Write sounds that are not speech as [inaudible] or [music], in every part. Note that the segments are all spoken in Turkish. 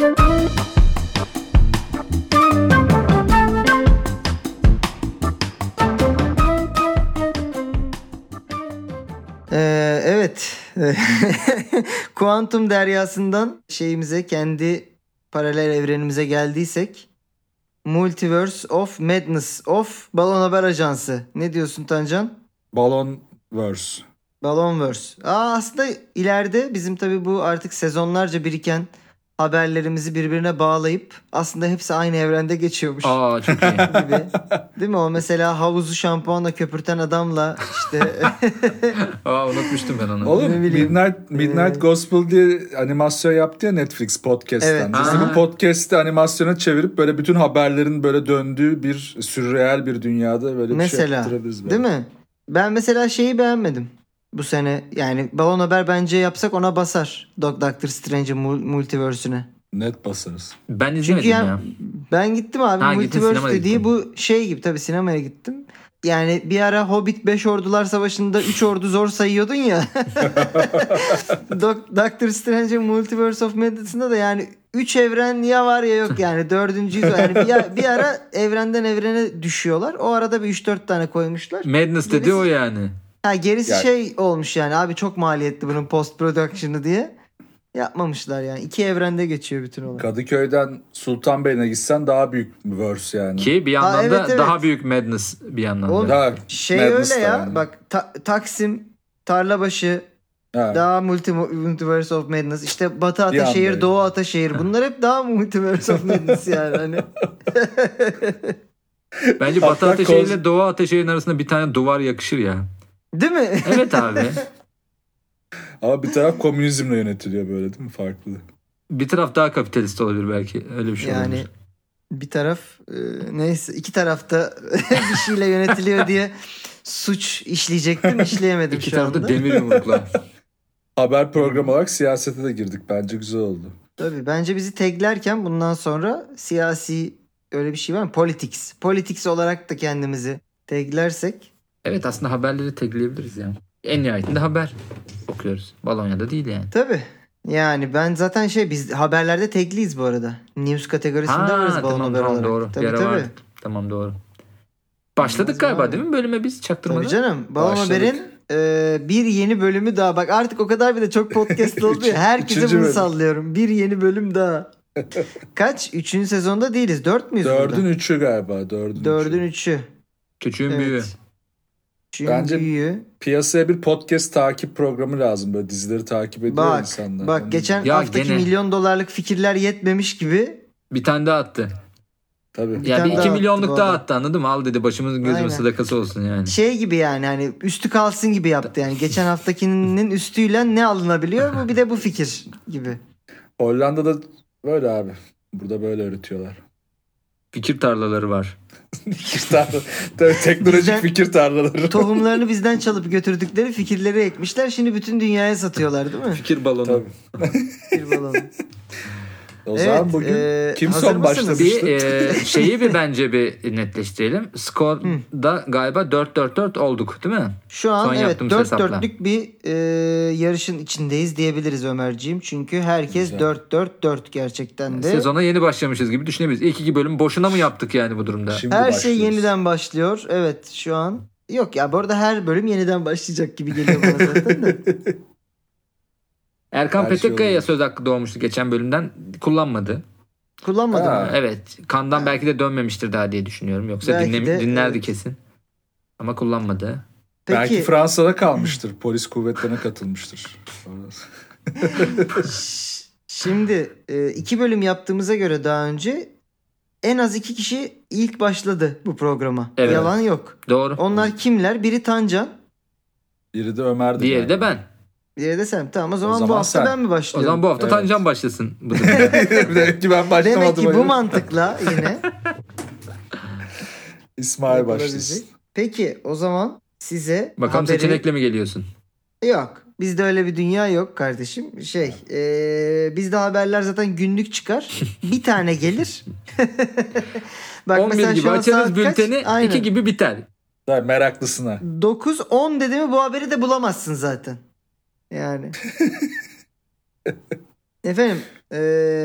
Ee, evet. [laughs] Kuantum deryasından şeyimize kendi paralel evrenimize geldiysek Multiverse of Madness of Balon Haber Ajansı. Ne diyorsun Tancan? Balonverse. Balonverse. Aa, aslında ileride bizim tabii bu artık sezonlarca biriken haberlerimizi birbirine bağlayıp aslında hepsi aynı evrende geçiyormuş Aa çok iyi. [laughs] gibi. Değil mi? O mesela havuzu şampuanla köpürten adamla işte [laughs] Aa unutmuştum ben onu. Oğlum. Midnight, Midnight Ee, Gospel diye animasyon yaptı ya Netflix podcast'ten. Evet. Biz Aa. bu podcast'i animasyona çevirip böyle bütün haberlerin böyle döndüğü bir sürreel bir dünyada böyle bir şey Mesela, yaptırabiliriz. değil belki. mi? Ben mesela şeyi beğenmedim bu sene. Yani balon haber bence yapsak ona basar. Doc Doctor Strange'in mul- multiverse'üne. Net basarız. Ben izlemedim Çünkü yani ya. ben gittim abi Ha, multiverse sinemaya dediği gittin. bu şey gibi tabii sinemaya gittim. Yani bir ara Hobbit 5 ordular savaşında 3 ordu zor sayıyordun ya. [laughs] Doc- Doctor Strange'in Multiverse of Madness'ında da yani 3 evren ya var ya yok yani dördüncüyü yani bir, bir ara evrenden evrene düşüyorlar. O arada bir 3-4 tane koymuşlar. Madness dedi o yani. Ha gerisi Yani- şey olmuş yani abi çok maliyetli bunun post production'ı diye. Yapmamışlar yani. İki evrende geçiyor bütün olay. Kadıköy'den Sultanbeyli'ne gitsen daha büyük verse yani. Ki bir yandan Aa, evet, da evet. daha büyük Madness bir yandan Oğlum, da. Daha Şey Madness öyle ya yani. bak Ta- Taksim, Tarlabaşı, Ha. daha multi Multiverse of Madness. İşte Batı Bir Ataşehir. Doğu Ataşehir. Bunlar hep daha Multiverse of Madness [laughs] yani. Hani. Bence Batı Koz- ile Doğu Ateşehir'in arasında bir tane duvar yakışır ya. Değil mi? Evet abi. [laughs] Ama bir taraf komünizmle yönetiliyor böyle değil mi? Farklı. bir taraf daha kapitalist olabilir belki. Öyle bir şey yani olabilir. bir taraf e, neyse iki tarafta [laughs] bir şeyle yönetiliyor diye suç işleyecektim işleyemedim İki şu tarafta anda. demir yumruklar. [laughs] Haber programı olarak siyasete de girdik. Bence güzel oldu. Tabii bence bizi taglerken bundan sonra siyasi öyle bir şey var mı? Politics. Politics olarak da kendimizi taglersek evet aslında haberleri tekleyebiliriz yani. En nihayetinde haber okuyoruz. Balonya'da değil yani. Tabii. Yani ben zaten şey biz haberlerde tekliyiz bu arada. News kategorisinde varız balon tamam haber tamam olarak. doğru. Tabii bir tabii. Tamam doğru. Başladık Olmaz galiba abi. değil mi bölüme biz çaktırmadan? Tabii canım. Balon Başladık. Haber'in e, bir yeni bölümü daha. Bak artık o kadar bile çok podcast [laughs] oldu ya. Herkese bunu bölüm. sallıyorum. Bir yeni bölüm daha. [laughs] Kaç? Üçüncü sezonda değiliz. Dört müyüz Dördün burada? üçü galiba. Dördün, Dördün üçü. üçü. Küçüğün Evet. büyüğü. Üçün Bence-. Piyasaya bir podcast takip programı lazım. Böyle dizileri takip ediyor Bak, insanlar. bak Onu- geçen Ya haftaki gene- milyon dolarlık fikirler yetmemiş gibi Bir tane daha attı. Tabii. Bir ya bir daha iki attı milyonluk bu daha attı anladın mı? Al dedi başımızın gözümüzün Aynen. sadakası olsun yani. şey gibi yani hani üstü kalsın gibi yaptı yani. Geçen haftakinin [laughs] üstüyle ne alınabiliyor? Bu bir de bu fikir gibi. Hollanda'da böyle abi. Burada böyle öğretiyorlar. Fikir tarlaları var. [laughs] Fikir tarlaları. Tabii teknolojik Bizden- fikir tarlaları. Tohumlarını bizden çalıp götürdükleri fikirleri ekmişler. Şimdi bütün dünyaya satıyorlar değil mi? Fikir balonu. Tabii. Fikir balonu. [laughs] O Evet, zaman bugün e, kim hazır son başlamıştı? Bir e, şeyi bir bence bir netleştirelim. Score'da galiba 4-4-4 olduk değil mi? Şu an Son evet yaptığımız 4 hesapla. dörtlük bir e, yarışın içindeyiz diyebiliriz Ömerciğim. Çünkü herkes Güzel. 4-4-4 gerçekten de. Sezona yeni başlamışız gibi düşünebiliriz. İlk iki bölüm boşuna mı yaptık yani bu durumda? Şimdi Her şey yeniden başlıyor. Evet şu an. Yok ya bu arada her bölüm yeniden başlayacak gibi geliyor bana zaten de. [laughs] Erkan şey Petekkaya'ya söz hakkı doğmuştu geçen bölümden. Kullanmadı. Kullanmadım. Ha. mı? Evet. Kandan belki de dönmemiştir daha diye düşünüyorum. Yoksa Belki dinlemi- de, dinlerdi evet. kesin. Ama kullanmadı. Peki Belki Fransa'da kalmıştır. Polis kuvvetlerine katılmıştır. [laughs] şimdi e, iki bölüm yaptığımıza göre daha önce en az iki kişi ilk başladı bu programa. Evet. Yalan yok. Doğru. Onlar kimler? Biri Tancan. Biri de Ömer'di. Diğeri de galiba. ben. Diğeri de sen. Tamam o zaman, zaman bu hafta sen. ben mi O başlıyorum? zaman bu hafta Evet. Tancan başlasın. [laughs] [laughs] Demek ki ben başlamadım. Demek ki bu mantıkla yine [laughs] İsmail başlasın. Peki o zaman size Bakalım haberi... seçenekle mi geliyorsun? Yok. Bizde öyle bir dünya yok kardeşim. Şey, eee bizde haberler zaten günlük çıkar. bir tane gelir. Bak 11 mesela gibi şu açarız kaç? bülteni Aynen. 2 gibi biter. Tabii, Meraklısına. 9 10 dedi mi bu haberi de bulamazsın zaten. Yani. [laughs] Efendim e,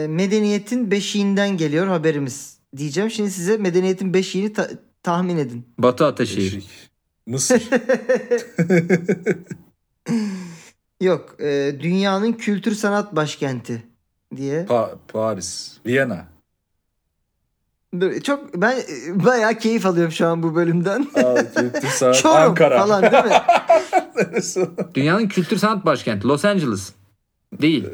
medeniyetin beşiğinden geliyor haberimiz diyeceğim. Şimdi size medeniyetin beşiğini ta- tahmin edin. Batı Ataşehir. Eşik. Mısır. [laughs] [laughs] Yok e, dünyanın kültür sanat başkenti diye. Pa- Paris. Viyana. Çok ben e, bayağı keyif alıyorum şu an bu bölümden. Aa, kültür sanat. Çorum Ankara. falan değil mi? Dünyanın kültür sanat başkenti Los Angeles. Değil.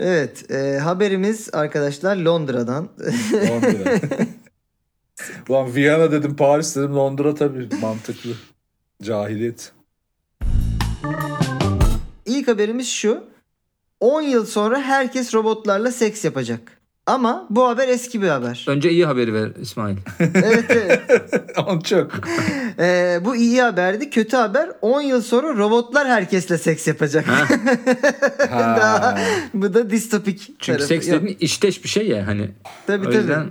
Evet e, haberimiz arkadaşlar Londra'dan. Londra. [laughs] Ulan Viyana dedim Paris dedim Londra tabii mantıklı. Cahiliyet. İlk haberimiz şu. 10 yıl sonra herkes robotlarla seks yapacak. Ama bu haber eski bir haber. Önce iyi haberi ver İsmail. evet evet. [laughs] Çok. Ee, bu iyi haberdi. Kötü haber 10 yıl sonra robotlar herkesle seks yapacak. [laughs] Daha- bu da distopik Çünkü tarafı. seks dediğin işteş bir şey ya hani. Tabii o tabii. yüzden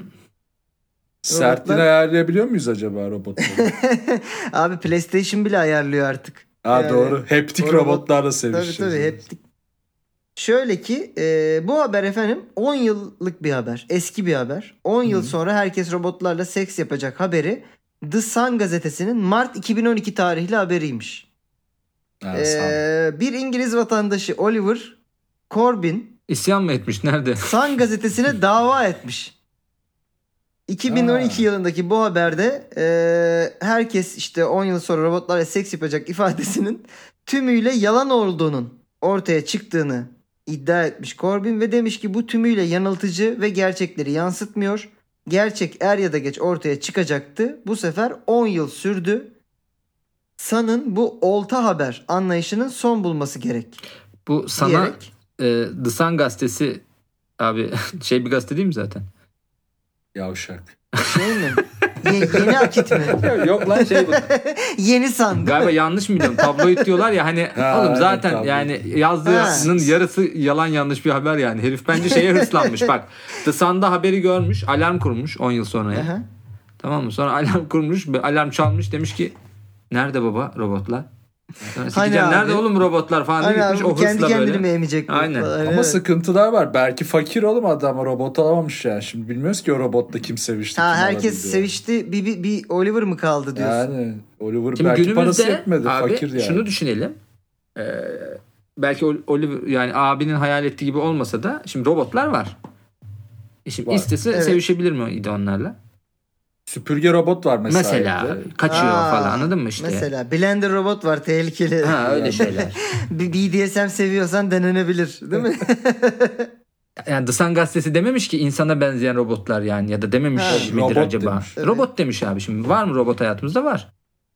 Sertliğini Robotlar- ayarlayabiliyor muyuz acaba robotları? [laughs] Abi PlayStation bile ayarlıyor artık. ha Yani doğru. Heptik robot- robotlarla Tabii sevişeceğiz. tabii hep. Şöyle ki e, bu haber efendim 10 yıllık bir haber. Eski bir haber. 10 yıl sonra herkes robotlarla seks yapacak haberi The Sun gazetesinin Mart 2012 tarihli haberiymiş. Ha. Ee, bir İngiliz vatandaşı Oliver Corbyn isyan mı etmiş nerede? Sun gazetesine [laughs] dava etmiş. 2012 Ha. yılındaki bu haberde e, herkes işte 10 yıl sonra robotlarla seks yapacak ifadesinin tümüyle yalan olduğunun ortaya çıktığını iddia etmiş Corbyn ve demiş ki bu tümüyle yanıltıcı ve gerçekleri yansıtmıyor. Gerçek er ya da geç ortaya çıkacaktı. Bu sefer 10 yıl sürdü. Sun'ın bu olta haber anlayışının son bulması gerek. Bu sana diyerek e, The Sun gazetesi abi [laughs] şey bir gazete değil mi zaten? Yavşak. şey mi? [laughs] Ye- yeni akit mi? Yok lan şey bu. [laughs] Yeni san değil Galiba yanlış mı biliyorum? Tabloid diyorlar ya hani Ha, oğlum evet, zaten tabloid. yani yazdığının Ha. yarısı yalan yanlış bir haber yani. Herif bence şeye hırslanmış. Bak The Sun'da haberi görmüş, alarm kurmuş 10 yıl sonraya. Aha. Tamam mı? Sonra alarm kurmuş, bir alarm çalmış demiş ki nerede baba robotlar? Sonra sikeceğim, abi? nerede oğlum robotlar falan diye Hani gitmiş abi o kendi hırsla kendini böyle. emecek? Aynen. Ama Evet. sıkıntılar var. Belki fakir oğlum adam robot alamamış yani. Şimdi bilmiyoruz ki o robotla kim sevişti. Ha kim herkes sevişti. Bir, bir, bir Oliver mı kaldı diyorsun? Yani Oliver Şimdi belki parası yetmedi. abi fakir yani. şunu düşünelim. Ee, belki Ol- Oliver yani abinin hayal ettiği gibi olmasa da şimdi robotlar var. E Şimdi Var. istese Evet. sevişebilir mi onlarla? Süpürge robot var mesela. Mesela evde. kaçıyor Aa, falan anladın mı işte? Mesela Blender robot var tehlikeli. Ha öyle şeyler. [laughs] BDSM seviyorsan denenebilir değil mi? [laughs] Yani The Sun gazetesi dememiş ki insana benzeyen robotlar yani ya da dememiş Ha. midir Robot acaba? demiş. Evet. Robot demiş abi şimdi var mı robot hayatımızda var.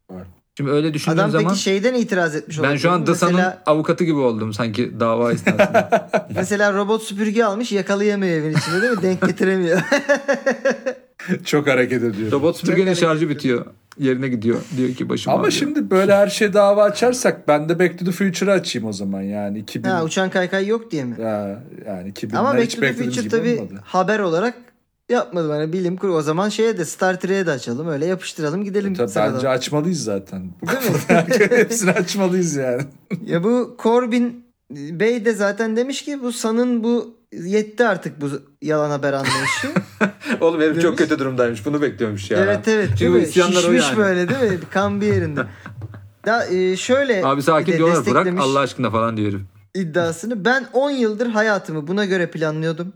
Var. Şimdi öyle düşündüğüm Adam zaman peki şeyden itiraz etmiş ben olabilir şu an Sun'ın mesela, avukatı gibi oldum sanki dava esnasında. [laughs] mesela robot süpürge almış yakalayamıyor evin içinde değil mi? Denk getiremiyor. [laughs] Çok hareket ediyor. Robot süpürgenin şarjı bitiyor. Yerine gidiyor. Diyor ki başım Ama ağrıyor. şimdi böyle her şey dava açarsak ben de Back to the Future'ı açayım o zaman yani 2000 ha, uçan kaykay yok diye mi? ya, yani 2000'ler Ama Back to the Future tabii olmadı. haber olarak yapmadı hani bilim kurgu. O zaman şeye de Star Trek'e de açalım. Öyle yapıştıralım gidelim. Tabii sıradan. bence açmalıyız zaten. [laughs] Değil mi? [laughs] Hepsini açmalıyız yani. Ya bu Corbyn Bey de zaten demiş ki bu sanın bu yetti artık bu yalan haber anlayışı. [laughs] Oğlum herif çok kötü durumdaymış. Bunu bekliyormuş ya. evet evet Çünkü Şişmiş yani. böyle değil mi? Kan bir yerinde. Da, e, şöyle Abi sakin diyorlar bırak Allah aşkına falan diyor herif. iddiasını. Ben 10 yıldır hayatımı buna göre planlıyordum.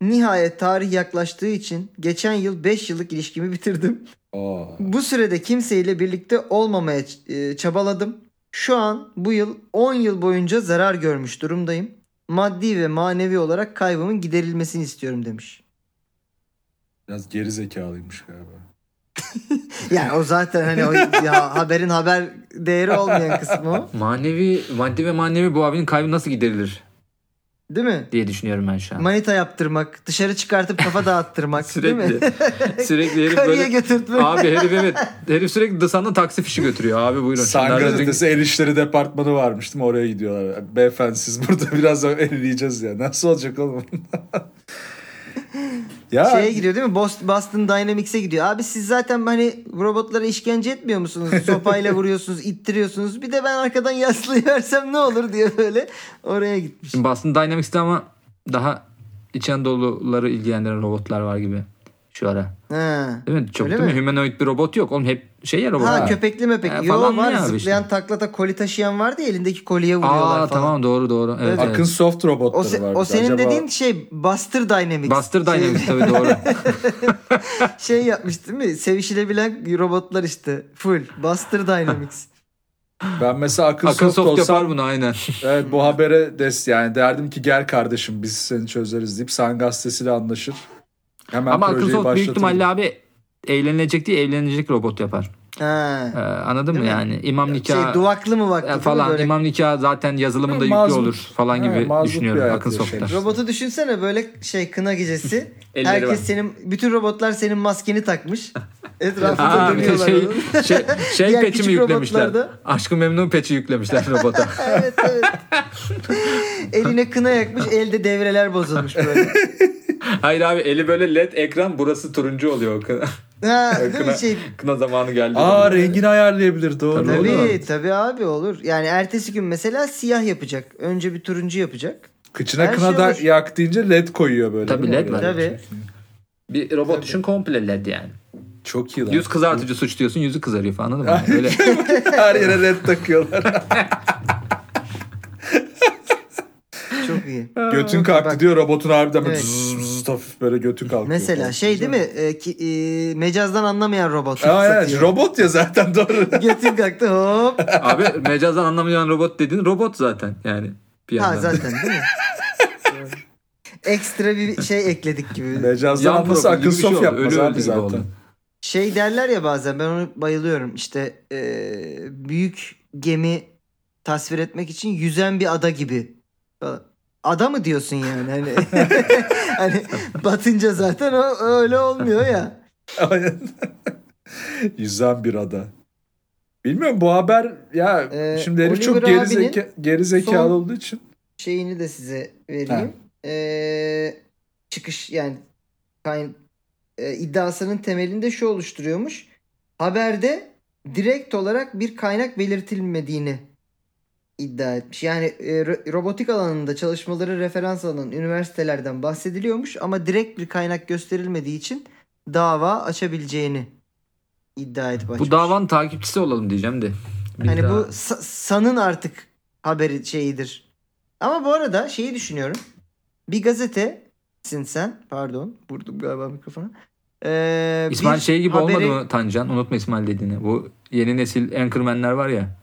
Nihayet tarih yaklaştığı için geçen yıl 5 yıllık ilişkimi bitirdim. Aa, Bu sürede kimseyle birlikte olmamaya e, çabaladım. Şu an bu yıl 10 yıl boyunca zarar görmüş durumdayım. Maddi ve manevi olarak kaybımın giderilmesini istiyorum demiş. biraz geri zekalıymış galiba. [laughs] Yani o zaten hani o ya haberin haber değeri olmayan kısmı o. Manevi, maddi ve manevi bu abinin kaybı nasıl giderilir Değil mi? diye düşünüyorum ben şu an. Manita yaptırmak, dışarı çıkartıp kafa dağıttırmak değil mi? sürekli [laughs] sürekli herif Karıya böyle götürtmek. Abi herif evet. Herif sürekli dışarıdan taksi fişi götürüyor. Abi buyurun. San şunlar da drink- gazetesi el işleri departmanı varmış değil mi? Oraya gidiyorlar. Beyefendi siz burada [laughs] biraz da eleyeceğiz ya. Nasıl olacak oğlum? [laughs] [laughs] ya Şeye gidiyor değil mi? Boston, Dynamics'e gidiyor. Abi siz zaten hani robotlara işkence etmiyor musunuz? Sopayla [laughs] vuruyorsunuz, ittiriyorsunuz. Bir de ben arkadan yaslayıversem [laughs] ne olur diye böyle oraya gitmiş. Boston Dynamics'te ama daha İç Anadoluları ilgilendiren robotlar var gibi şu ara. Ha. Değil mi? Çok Öyle değil mi? mi? Humanoid bir robot yok. Oğlum hep şey ya robot. Ha köpekli mepek. Ha, Yo var abi zıplayan işte? taklata koli taşıyan vardı ya elindeki kolye vuruyorlar Aa falan. tamam doğru doğru. Evet, Evet. evet. Akın Soft robotları O, se- var. o senin Acaba- dediğin şey Buster Dynamics. Buster Dynamics tabii doğru. [laughs] Şey yapmış değil mi? Sevişilebilen robotlar işte. Full. Buster Dynamics. [laughs] Ben mesela Akın, Akın Soft, Soft olsam yapar bunu aynen. [laughs] evet, bu habere des yani derdim ki gel kardeşim biz seni çözeriz deyip San gazetesiyle anlaşır. Hemen Ama Soft büyük ihtimalle abi eğlenilecek değil evlenilecek robot yapar. Ha. Ee, anladın mı Değil mi? yani? İmam nikahı Şey duvaklı mı vaklı e, falan böyle? imam nikahı zaten yazılımında Ha, yüklü mazbut. olur falan Ha, gibi bir düşünüyorum Akın yaşayın. Robotu düşünsene böyle şey kına gecesi. [laughs] Herkes var. senin bütün robotlar senin maskeni takmış. [laughs] Etrafında Aa, dönüyorlar. şey, onun. şey, şey [laughs] peçi mi yüklemişler? robotlarda- Aşkı memnun peçi yüklemişler robota. evet evet. Eline kına yakmış elde devreler bozulmuş böyle. Hayır abi eli böyle led ekran burası turuncu oluyor. o Kına, Ha, [laughs] değil mi kına, şey? kına zamanı geldi. Aa rengini ayarlayabilir doğru. Tabii. Tabii tabii abi olur. Yani ertesi gün mesela siyah yapacak. Önce bir turuncu yapacak. Kıçına Her kına şey da olur. yak deyince led koyuyor böyle. Tabii led var. Tabii. Bir robot düşün komple led yani. Çok iyi lan. Yüz kızartıcı suç diyorsun yüzü kızarıyor falan anladın mı? Öyle [laughs] Her yere led takıyorlar. [laughs] İyi. götün kalktı Bak. diyor robotun harbiden böyle Evet. zzz, zzz, hafif böyle götün kalkıyor. Mesela şey değil mi? E, ki, e, mecazdan anlamayan robot. Aa, evet, robot ya zaten doğru. [laughs] Götün kalktı hop. Abi mecazdan anlamayan robot dediğin robot zaten yani. Bir Ha zaten değil mi? [laughs] Ekstra bir şey ekledik gibi. Mecazdan anlasa gibi akıl şey sof oldu. yapmaz Ölü abi gibi zaten. oldu. Şey derler ya bazen ben onu bayılıyorum. İşte e, büyük gemi tasvir etmek için yüzen bir ada gibi. falan. Ada mı diyorsun yani? Hani, [laughs] hani batınca zaten o öyle olmuyor ya. Aynen. [laughs] Yüzen bir ada. Bilmiyorum bu haber ya Ee, şimdi herif çok geri, zeka, geri zekalı olduğu için. Şeyini de size vereyim. Ee, çıkış yani kayn- e, iddiasının temelinde şu oluşturuyormuş. Haberde direkt olarak bir kaynak belirtilmediğini iddia etmiş. Yani e, ro- robotik alanında çalışmaları referans alan üniversitelerden bahsediliyormuş ama direkt bir kaynak gösterilmediği için dava açabileceğini iddia edip açmış. Bu davanın takipçisi olalım diyeceğim de. Bir Hani daha- bu sa- sanın artık haberi şeyidir. Ama bu arada şeyi düşünüyorum. Bir gazetesin sen. Pardon. Vurdum galiba mikrofona. Ee, İsmail şey gibi haberi- olmadı mı Tancan? Unutma İsmail dediğini. Bu yeni nesil anchormanler var ya.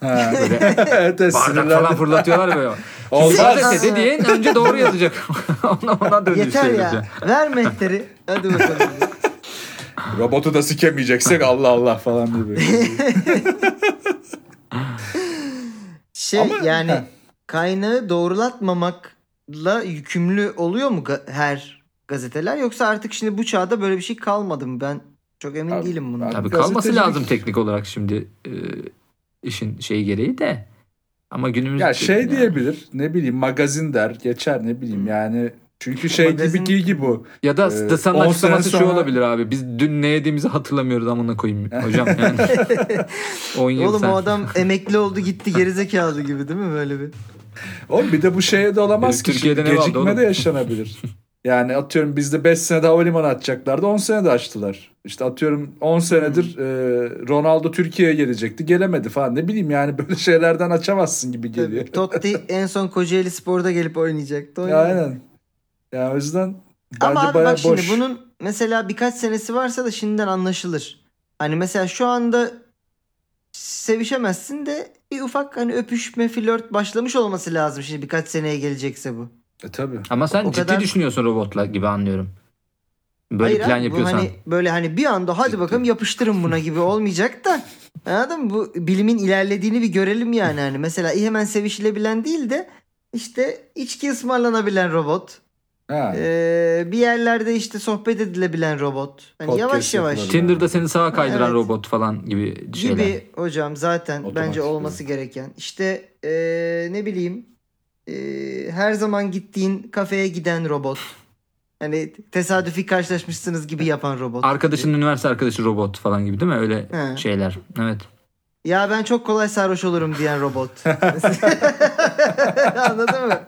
Ha. [laughs] Böyle evet, bardak falan fırlatıyorlar böyle. [laughs] Olmaz. Gazete dediğin önce doğru yazacak. ona, ona dönüş Yeter ya. Ver mehteri. Hadi bakalım. [laughs] Robotu da sikemeyeceksek Allah Allah falan diye böyle. Şey Ama- yani Heh. kaynağı doğrulatmamakla yükümlü oluyor mu ga- her gazeteler yoksa artık şimdi bu çağda böyle bir şey kalmadı mı? Ben çok emin Abi- değilim bundan. abi- Tabii kalması Gazetecilik- lazım teknik olarak şimdi e, işin şeyi gereği de. Ama günümüzde ya şey diyebilir ne bileyim magazin der geçer ne bileyim yani çünkü şey Magazin- gibi ki bu. Ya da Ee, 10 açıklaması sene şu sonra- olabilir abi. Biz dün ne yediğimizi hatırlamıyoruz amına koyayım [laughs] hocam yani. [laughs] 10 yıl Oğlum sen. o adam [laughs] emekli oldu gitti gerizekalı gibi değil mi böyle bir? Oğlum bir de bu şeye de olamaz ki Türkiye'de ne gecikme de yaşanabilir. Yani atıyorum bizde 5 senede havalimanı açacaklardı 10 senede açtılar. İşte atıyorum 10 senedir Hmm. e, Ronaldo Türkiye'ye gelecekti gelemedi falan ne bileyim yani böyle [laughs] şeylerden açamazsın gibi geliyor. Totti [laughs] en son Kocaeli Spor'da gelip oynayacaktı. Ya, oynadı. aynen. Ya o yüzden bence Ama abi bayağı bak şimdi boş. bunun mesela birkaç senesi varsa da şimdiden anlaşılır. Hani mesela şu anda sevişemezsin de bir ufak hani öpüşme flört başlamış olması lazım şimdi birkaç seneye gelecekse bu. E tabii. Ama sen O ciddi kadar- düşünüyorsun robotla gibi anlıyorum. Böyle Hayır plan abi, yapıyorsan. hani böyle hani bir anda hadi Ciddi. bakalım yapıştırın buna gibi [laughs] olmayacak da. Anladın mı? Bu bilimin ilerlediğini bir görelim yani. Hani mesela hemen sevişilebilen değil de işte içki ısmarlanabilen robot. Ha. Ee, bir yerlerde işte sohbet edilebilen robot. Hani Podcast yavaş yavaş. yapılabilir. Tinder'da seni sağa kaydıran Evet. robot falan gibi şeyler. Gibi hocam zaten Otomatik bence olması gereken. İşte ee, ne bileyim ee, her zaman gittiğin kafeye giden robot. Hani tesadüfi karşılaşmışsınız gibi yapan robot. Arkadaşın üniversite arkadaşı robot falan gibi değil mi? Öyle He. şeyler. Evet. Ya ben çok kolay sarhoş olurum diyen robot. [laughs] Anladın mı?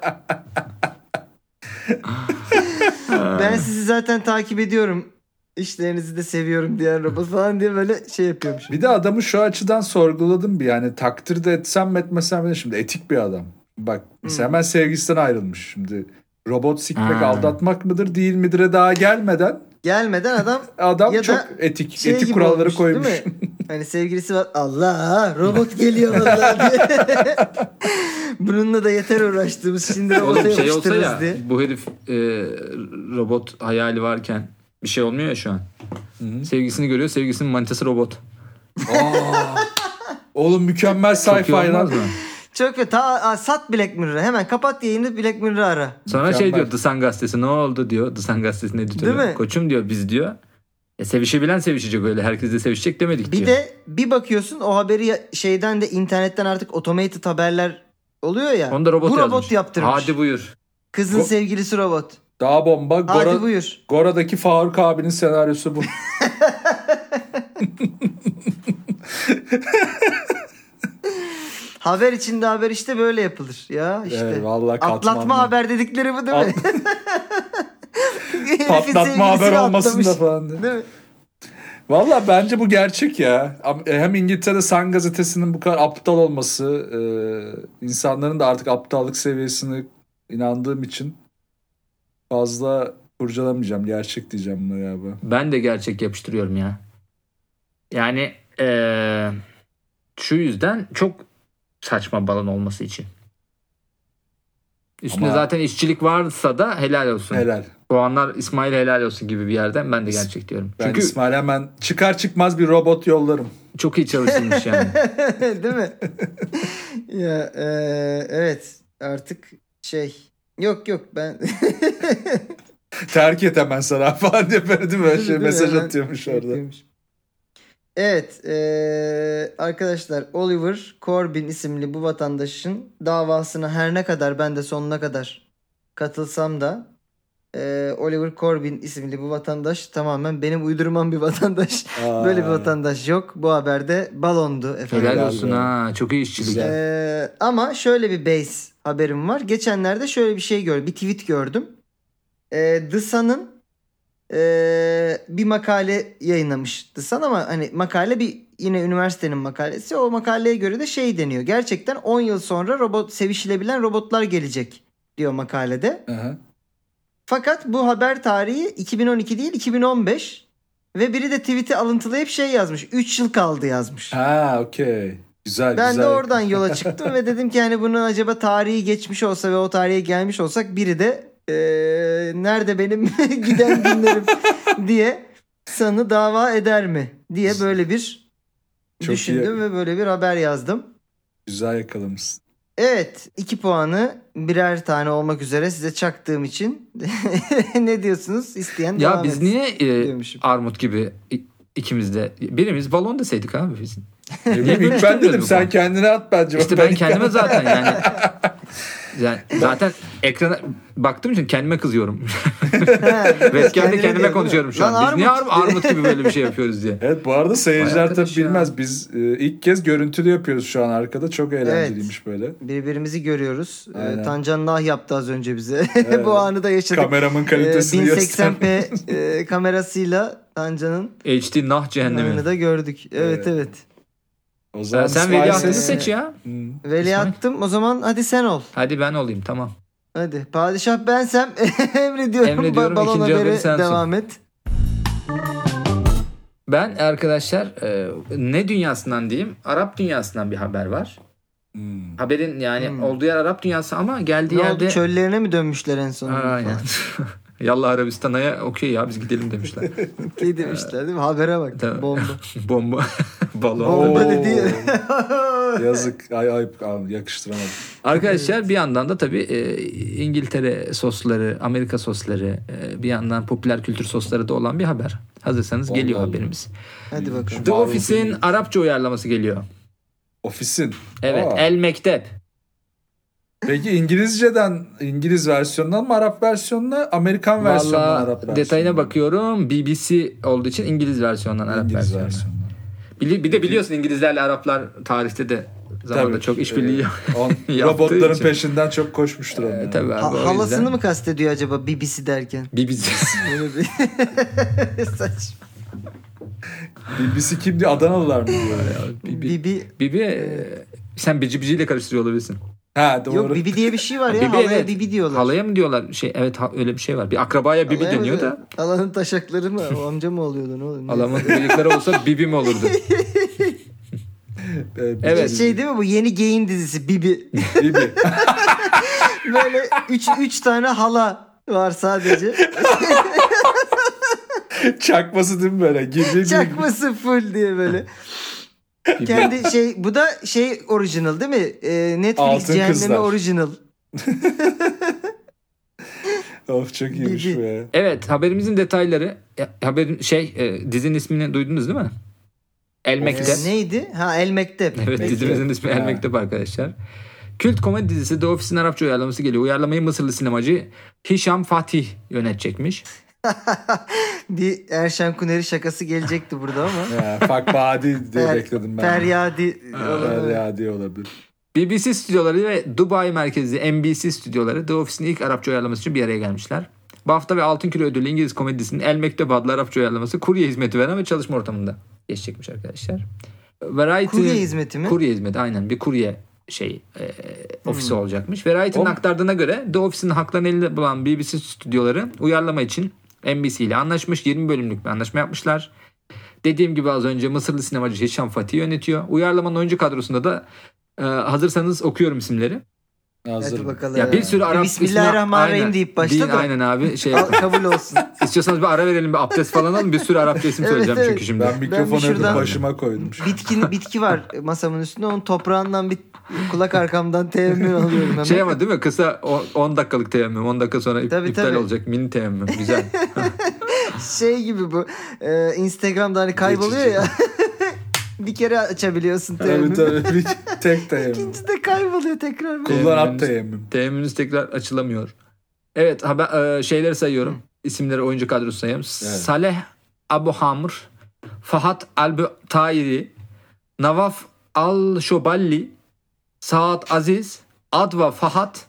ben sizi zaten takip ediyorum. İşlerinizi de seviyorum diyen robot falan diye böyle şey yapıyormuş. Bir de adamı şu açıdan sorguladım bir yani takdir de etsem mi etmesem mi şimdi etik bir adam. Bak mesela hemen sevgisinden ayrılmış şimdi. Robot sikmek Ha. aldatmak mıdır değil midir'e daha gelmeden Gelmeden adam [laughs] adam Ya da çok etik şey etik kuralları olmuş, koymuş. Değil mi? [laughs] Hani sevgilisi var. Allah robot geliyor vallahi diye. [laughs] Bununla da yeter uğraştığımız şimdi robota şey olsa ya diye. bu herif e, robot hayali varken bir şey olmuyor ya şu an. Hı. Sevgisini görüyor. Sevgisinin manitası robot. Aa, Oğlum mükemmel sci-fi lan. Çok ve ta sat Black Mirror'ı. Hemen kapat yayını Black Mirror'ı ara. Sonra şey Mükemmel. diyor The Sun gazetesi ne oldu diyor. The Sun gazetesinin editörü. Değil mi? Koçum diyor biz diyor. Ya sevişebilen sevişecek öyle. Herkes de sevişecek demedik Bir diyor. de bir bakıyorsun o haberi şeyden de internetten artık automated haberler oluyor ya. Onu da robot Bu yazmış. robot yaptırmış. Hadi buyur. Kızın Go- sevgilisi robot. Daha bomba. Hadi Gora, buyur. Gora'daki Faruk abinin senaryosu bu. [laughs] [laughs] Haber içinde haber işte böyle yapılır. Ya işte. Evet, vallahi katmanlı. Atlatma haber dedikleri bu değil mi? [laughs] Herifin Patlatma haber olmasın da falan diye. Değil mi? Valla bence bu gerçek ya. E, Hem İngiltere Sun gazetesinin bu kadar aptal olması, e, insanların da artık aptallık seviyesine inandığım için fazla kurcalamayacağım. Gerçek diyeceğim buna galiba. Ben de gerçek yapıştırıyorum ya. Yani eee, şu yüzden çok saçma balon olması için. Üstünde Ama- zaten işçilik varsa da helal olsun. Helal. Puanlar İsmail helal olsun gibi bir yerden ben de gerçek diyorum. Ben Çünkü İsmail hemen çıkar çıkmaz bir robot yollarım. çok iyi çalışılmış yani. [laughs] Değil mi? [laughs] ya e, evet artık şey yok yok ben [laughs] Terk et hemen sana falan diye böyle değil mi? Şey, Değil mesaj atıyormuş orada. yapıyormuş. Evet e, arkadaşlar Oliver Corbin isimli bu vatandaşın davasına her ne kadar ben de sonuna kadar katılsam da e, Oliver Corbin isimli bu vatandaş tamamen benim uydurmam bir vatandaş. Aa, Böyle bir vatandaş yok. Bu haberde balondu efendim. helal olsun ha. Çok iyi işçilik. Ee, ama şöyle bir base haberim var. Geçenlerde şöyle bir şey gördüm. Bir tweet gördüm. Ee, The Sun'ın ee, bir makale yayınlamış The Sun ama hani makale bir yine üniversitenin makalesi. O makaleye göre de şey deniyor. Gerçekten 10 yıl sonra robot sevişilebilen robotlar gelecek diyor makalede. Aha. Fakat bu haber tarihi 2012 değil 2015 ve biri de tweet'i alıntılayıp şey yazmış. 3 yıl kaldı yazmış. Ha okey. Güzel Ben güzel. de oradan yola [laughs] çıktım ve dedim ki hani bunun acaba tarihi geçmiş olsa ve o tarihe gelmiş olsak biri de eee, nerede benim [laughs] giden günlerim [laughs] diye sanı dava eder mi diye böyle bir Çok düşündüm iyi. ve böyle bir haber yazdım. Güzel yakalamışsın. Evet iki puanı birer tane olmak üzere size çaktığım için [laughs] ne diyorsunuz? İsteyen Ya devam biz etsin niye e, armut gibi ikimiz de birimiz balon deseydik abi böyle ilk ben dedim sen kendine at bence. İşte ben kendime zaten yani yani zaten ekrana baktığım için kendime kızıyorum. [laughs] [laughs] Webcam'de kendime konuşuyorum şu Lan an. Biz niye armut. armut, gibi böyle bir şey yapıyoruz diye. [laughs] Evet bu arada seyirciler tabii ya. bilmez. Biz e, ilk kez görüntülü yapıyoruz şu an arkada. Çok eğlenceliymiş böyle. Birbirimizi görüyoruz. Aynen. Tancan nah yaptı az önce bize. Evet. Bu anı da yaşadık. Kameramın kalitesini göster. 1080p e, kamerasıyla Tancan'ın HD nah cehennemi. anını da gördük. Evet Evet. evet. O zaman Ee, sen İsmail veliahtını seç ya. Hı. Veliahtım o zaman hadi sen ol. Hadi ben olayım tamam. Hadi. Padişah bensem [laughs] emrediyorum. Emrediyorum, Ba- Balon ikinci haberi sensin. devam et. Ben arkadaşlar e, ne dünyasından diyeyim? Arap dünyasından bir haber var. Hmm. Haberin yani Hmm. olduğu yer Arap dünyası ama geldiği Ne yerde... oldu çöllerine mi dönmüşler en son? Aynen. [laughs] Yallah Arabistan'a okey ya biz gidelim demişler. [laughs] Okey demişler değil mi? Habere bak. Tamam. Bomba. [laughs] Bomba. [laughs] Balon. Bomba Oo. dedi. Yazık. Ay ayıp Aa, yakıştıramadım. Arkadaşlar bir yandan da tabii e, İngiltere sosları, Amerika sosları, e, bir yandan popüler kültür sosları da olan bir haber. Hazırsanız Allah geliyor Allah. haberimiz. Hadi bakalım. The Office'in. Arapça uyarlaması geliyor. Ofisin. Evet, Aa. El Mektep. Peki İngilizceden İngiliz versiyonundan mı Arap versiyonuna Amerikan versiyonundan Arap versiyonuna? detayına bakıyorum. BBC olduğu için İngiliz versiyondan Arap İngiliz versiyonu. versiyonundan. Bir, bir de biliyorsun İngilizlerle Araplar tarihte de zamanda Tabii. çok işbirliği Ee, on- yaptığı robotların için. peşinden çok koşmuştur onlar. Ee, tabii abi, Ha- halasını yüzden mı kastediyor acaba BBC derken? bir [laughs] saçma. BBC kim diyor? Adanalılar mı? Bibi, Bibi. Bibi e, sen bici biciyle karıştırıyor olabilirsin. Ha doğru. Yok Bibi diye bir şey var ya. Bibi, halaya evet. Bibi diyorlar. Halaya mı diyorlar? Şey evet ha- öyle bir şey var. Bir akrabaya bibi Halaya deniyor diyor? da Halanın taşakları mı? O amca mı oluyordu ne oluyor? alamın bıyıkları olsa bibi mi olurdu? [laughs] Evet. Şey değil mi bu yeni geyin dizisi Bibi. Bibi. [laughs] Böyle 3 3 tane hala var sadece. Çakması değil mi böyle? Gibi Çakması full diye böyle. [laughs] Kendi şey bu da şey orijinal değil mi? Ee, Netflix Altın Cehennemi Kızlar. orijinal. [laughs] Of çok iyiymiş Bibi. be. Evet haberimizin detayları e, haberin şey e, dizinin ismini duydunuz değil mi? El Mektep. Ee, neydi? Ha El Mektep. Evet Mektep. dizimizin ismi El Ha. Mektep arkadaşlar. Kült komedi dizisi The Office'in Arapça uyarlaması geliyor. Uyarlamayı Mısırlı sinemacı Hişam Fatih yönetecekmiş. [laughs] Bir Erşen Kuneri şakası gelecekti burada ama. Ya, Fak Badi diye bekledim ben. Feryadi. Feryadi olabilir. BBC stüdyoları ve Dubai merkezli NBC stüdyoları The Office'in ilk Arapça uyarlaması için bir araya gelmişler. Bu hafta ve Altın Küre ödüllü İngiliz komedisinin El Mektep adlı Arapça uyarlaması kurye hizmeti veren ve çalışma ortamında geçecekmiş arkadaşlar. Variety, Kurye hizmeti mi? Kurye hizmeti aynen bir kurye şey e, ofisi olacakmış. Variety'nin aktardığına göre The Office'in haklarını elinde bulan BBC stüdyoları uyarlama için NBC ile anlaşmış. 20 bölümlük bir anlaşma yapmışlar. Dediğim gibi az önce Mısırlı sinemacı Hişam Fatih yönetiyor. Uyarlamanın oyuncu kadrosunda da e, hazırsanız okuyorum isimleri. Hazır. Hadi bakalım. Ya bir sürü Arap ismi- Bismillahirrahmanirrahim Aynen. deyip başla Din-. Aynen abi [laughs] şey kabul olsun. [laughs] İstiyorsanız bir ara verelim bir abdest falan alın. Bir sürü Arapça isim [laughs] Evet, söyleyeceğim evet. çünkü şimdi. Ben mikrofonu şuradan- başıma koydum. Bitkin, bitki var masamın üstünde. Onun toprağından bir kulak arkamdan teyemmüm alıyorum hemen. Şey ama değil mi? Kısa o- 10 dakikalık teyemmüm. 10 dakika sonra Tabii, iptal tabii. olacak. Mini teyemmüm. Güzel. Şey gibi bu. e, Instagram'da hani kayboluyor Geçici. ya. Bir kere açabiliyorsun Tabii teyemmüm. tabii. Bir tek [laughs] teyemmüm. İkinci de kayboluyor tekrar. Kullan at teyemmüm. Teyemmümünüz tekrar açılamıyor. Evet haber, e, şeyleri sayıyorum. İsimleri oyuncu kadrosu sayıyorum. Saleh Abu Hamr, Fahat Albu Tayri, Navaf Al Şoballi, Saad Aziz, Adva Fahat,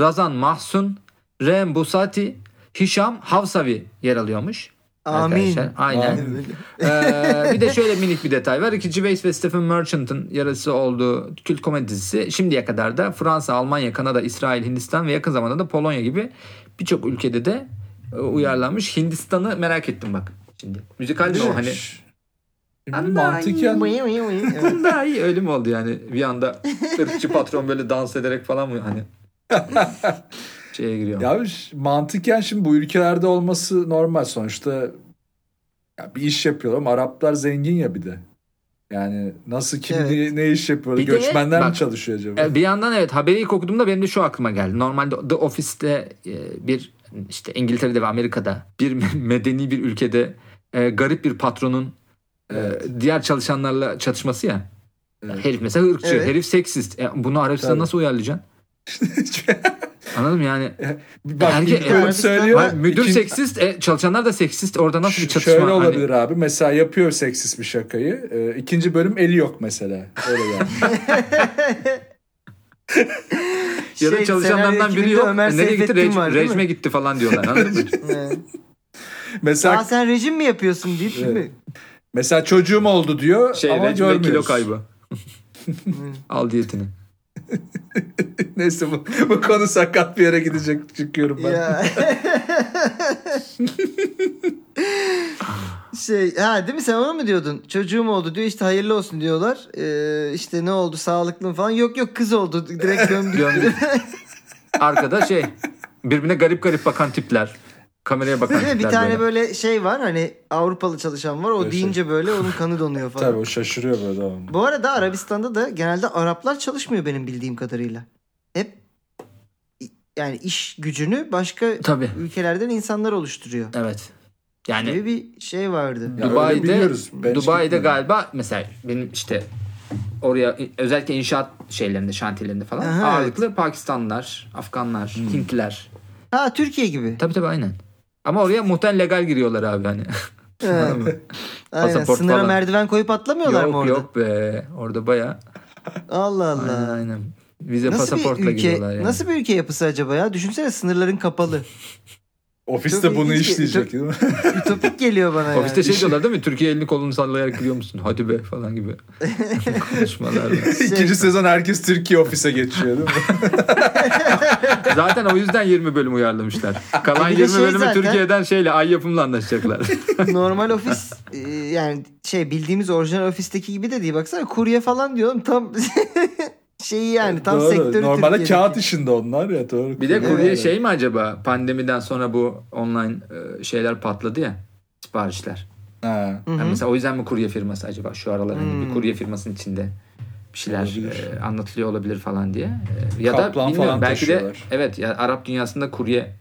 Razan Mahsun, Rem Busati, Hişam Havsavi yer alıyormuş. Amin. Arkadaşlar, Aynen. Amin. Ee, bir de şöyle minik bir detay var. Ricky Gervais ve Stephen Merchant'ın yarısı olduğu kült komedi dizisi şimdiye kadar da Fransa, Almanya, Kanada, İsrail, Hindistan ve yakın zamanda da Polonya gibi birçok ülkede de e, uyarlanmış. Hindistan'ı merak ettim bak şimdi. Müzikal değil mi o hani? Şimdi mantıken Evet. Daha iyi öyle mi oldu yani? Bir anda ırkçı patron böyle dans ederek falan mı hani? [laughs] şeye giriyor. Ya mantıken şimdi bu ülkelerde olması normal sonuçta ya bir iş yapıyorlar ama Araplar zengin ya bir de. Yani nasıl kim Evet. ne, ne iş yapıyor? Bir de Göçmenler mi bak- çalışıyor acaba? E, Bir yandan evet haberi ilk okuduğumda benim de şu aklıma geldi. Normalde The Office'te e, bir işte İngiltere'de ve Amerika'da bir [laughs] medeni bir ülkede e, garip bir patronun Evet. diğer çalışanlarla çatışması ya. Evet. Herif mesela ırkçı, Evet. herif seksist. E, bunu Arabistan'a nasıl uyarlayacaksın? [laughs] Anladın mı yani? [laughs] Bak Erkek- bölüm söylüyor. Hayır, müdür ikinci- seksist, e, çalışanlar da seksist. Orada nasıl bir çatışma? Şöyle Hani- olabilir abi. Mesela yapıyor seksist bir şakayı. Ee, ikinci bölüm eli yok mesela. Öyle yani. [laughs] [laughs] ya da Şey, çalışanlardan biri yok. Ömer Nereye gitti? Seyfettin Rej- var, rejime gitti falan diyorlar. Anladın mı? Mesela Aa sen rejim mi yapıyorsun deyip Evet. mi? mesela çocuğum oldu diyor Şey, ama rejim ve kilo görmüyoruz. kaybı. Al diyetini. [laughs] Neyse bu, bu konu sakat bir yere gidecek çıkıyorum ben. Ya. [laughs] şey ha değil mi sen onu mu diyordun? Çocuğum oldu diyor işte hayırlı olsun diyorlar. Ee, işte ne oldu sağlıklı mı falan. Yok yok kız oldu direkt [laughs] gömdük. Gömdük. Arkada şey birbirine garip garip bakan tipler. Kameraya bakan tipler Bir tane böyle. böyle şey var hani Avrupalı çalışan var. O Böyle şey. deyince böyle onun kanı donuyor falan. Tabii o şaşırıyor böyle tamam. Bu arada Arabistan'da da genelde Araplar çalışmıyor benim bildiğim kadarıyla. Hep yani iş gücünü başka Tabii. ülkelerden insanlar oluşturuyor. Evet. Yani Gibi bir şey vardı. Ya öyle Dubai'de biliyoruz. Ben hiç Dubai'de gitmedim. galiba mesela benim işte oraya özellikle inşaat şeylerinde, şantiyelerinde falan Aha, ağırlıklı Pakistanlılar, Afganlar, Hmm. Hintliler. Ha Türkiye gibi. Tabii tabii aynen. Ama oraya muhtemelen legal giriyorlar abi hani. Evet. [laughs] Aynen. Pasaport Sınıra falan. merdiven koyup atlamıyorlar mı yok orada? yok be. Orada baya Allah Aynen Allah. aynen. Vize Nasıl bir pasaportla ülke gidiyorlar yani. nasıl bir ülke yapısı acaba ya? Düşünsene sınırların kapalı. [laughs] Ofiste Çok bunu ilginç. işleyecek değil mi? [laughs] Ütopik geliyor bana yani. Ofiste şey diyorlar değil mi? Türkiye elini kolunu sallayarak gidiyor musun? Hadi be falan gibi. Konuşmalar var. İkinci sezon herkes Türkiye ofise geçiyor değil mi? [laughs] Zaten o yüzden 20 bölüm uyarlamışlar. Kalan de 20 şey bölümü zaten- Türkiye'den şeyle ay yapımla anlaşacaklar. [laughs] Normal ofis e, yani şey bildiğimiz orijinal ofisteki gibi de değil. Baksana kurye falan diyorum tam [laughs] şeyi yani tam Doğru. sektörü Normalde Türkiye'deki. kağıt işinde onlar ya doğru. Bir de Evet. kurye şey mi acaba? Pandemiden sonra bu online e, şeyler patladı ya. Siparişler. Ha. Yani mesela o yüzden mi kurye firması acaba? Şu aralar hani bir Hmm. kurye firmasının içinde bir şeyler Olabilir. e, anlatılıyor olabilir falan diye. E, ya Kaplan da bilmiyorum falan belki de evet ya Arap dünyasında kurye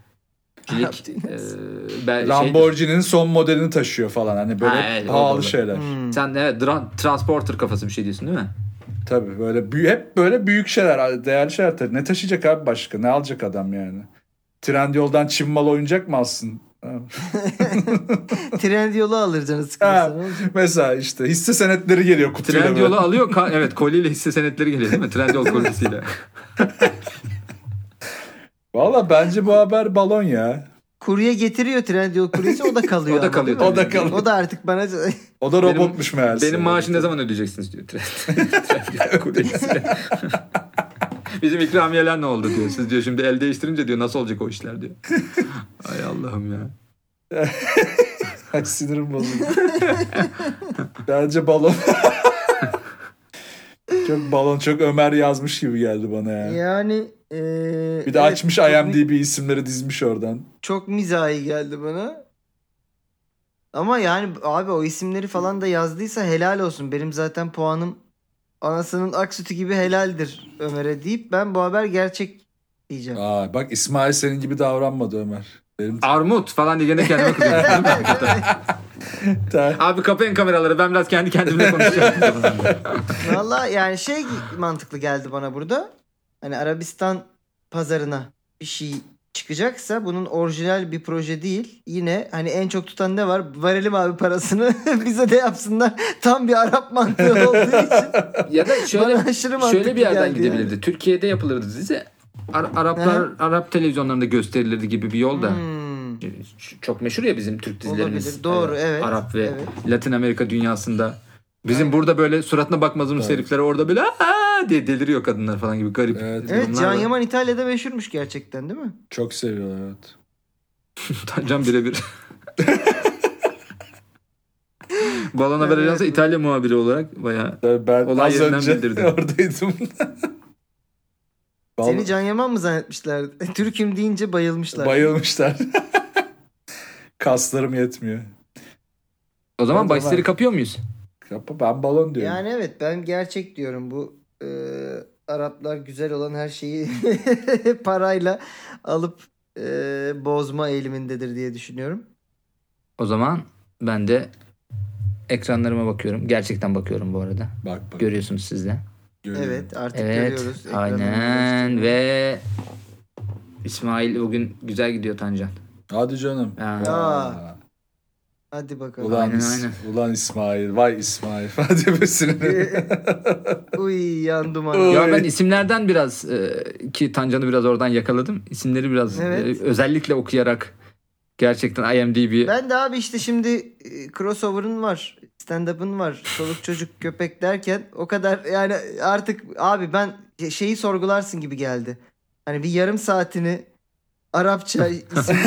e, ben- Lamborghini'nin son modelini taşıyor falan. Hani böyle Ha, evet, pahalı şeyler. Hmm. Sen evet dra- transporter kafası bir şey diyorsun değil mi? Tabii böyle hep böyle büyük şeyler, değerli şeyler. tabii. Ne taşıyacak abi başka? Ne alacak adam yani? Trendyol'dan Çin malı oyuncak mı alsın? [laughs] Trend yolu alır canı Ha, sıkılırsa. Mesela işte hisse senetleri geliyor kutuyla Trendyol'u böyle. alıyor. ka- evet koliyle hisse senetleri geliyor değil mi? Trendyol kolisiyle. [laughs] Valla bence bu haber balon ya. Kurye getiriyor Trendyol kuryesi o da kalıyor. O da ama, kalıyor tabii. O da kalıyor. O da artık bana O da robotmuş meğerse. Benim maaşı ne zaman ödeyeceksiniz diyor. Trendyol [laughs] kolisiyle. [laughs] Bizim ikramiyeler ne oldu diyor. Siz diyor şimdi el değiştirince diyor nasıl olacak o işler diyor. [laughs] Ay Allah'ım ya. [laughs] Ay, sinirim bozuldu. bence balon. çok balon çok Ömer yazmış gibi geldi bana ya. yani e, Bir de evet, açmış çok mi- IMDb isimleri dizmiş oradan. çok mizahi geldi bana. Ama yani abi o isimleri falan da yazdıysa helal olsun. Benim zaten puanım anasının ak sütü gibi helaldir Ömer'e deyip ben bu haber gerçek diyeceğim. Aa, bak İsmail senin gibi davranmadı Ömer. Benim Armut falan diye gene kendime kızıyorum. [laughs] Abi kapayın kameraları ben biraz kendi kendimle konuşacağım. [laughs] Valla yani şey mantıklı geldi bana burada. Hani Arabistan pazarına bir şey çıkacaksa bunun orijinal bir proje değil. Yine hani en çok tutan ne var? Verelim abi parasını [laughs] bize de yapsınlar. Tam bir Arap mantığı olduğu [laughs] için. ya da şöyle şöyle bir yerden gidebilirdi. Türkiye'de yapılırdı dizi. Ar- Araplar Arap televizyonlarında gösterilirdi gibi bir yolda. Hmm. Ç- Çok meşhur ya bizim Türk dizilerimiz. Olabilir. Doğru, evet. Arap ve Evet. Latin Amerika dünyasında. Bizim burada böyle suratına bakmadığımız Evet. herifler orada böyle aa diye deliriyor kadınlar falan gibi garip. Evet. Evet Can var. Yaman İtalya'da meşhurmuş gerçekten değil mi? Çok seviyorlar evet. [laughs] Can birebir. [laughs] Balon Haber Evet. Ajansı İtalya muhabiri olarak bayağı Tabii Ben Olay az yerinden önce bildirdi. [laughs] oradaydım. Seni Can Yaman mı zannetmişler? Türk'üm deyince bayılmışlar. bayılmışlar. Kaslarım yetmiyor. O zaman zaman- kapıyor muyuz? Yapma, Ben balon diyorum. Yani evet ben gerçek diyorum bu e, Araplar güzel olan her şeyi [laughs] parayla alıp e, bozma eğilimindedir diye düşünüyorum. O zaman ben de ekranlarıma bakıyorum. Gerçekten bakıyorum bu arada. Bak bak. Görüyorsunuz siz de. görüyorum. Evet artık Evet. görüyoruz. Aynen ve İsmail bugün güzel gidiyor Tancan. Hadi canım. Ha. Aa. Hadi bakalım. Ulan, Aynen, aynen. ulan İsmail. Vay İsmail. [laughs] Hadi besin. Uy yandım abi. Ya ben isimlerden biraz e, ki Tancan'ı biraz oradan yakaladım. İsimleri biraz Evet. e, özellikle okuyarak gerçekten IMDb Ben de abi işte şimdi e, crossover'ın var. Stand-up'ın var. Çoluk çocuk [laughs] köpek derken o kadar yani artık abi ben şeyi sorgularsın gibi geldi. Hani bir yarım saatini Arapça [laughs] isim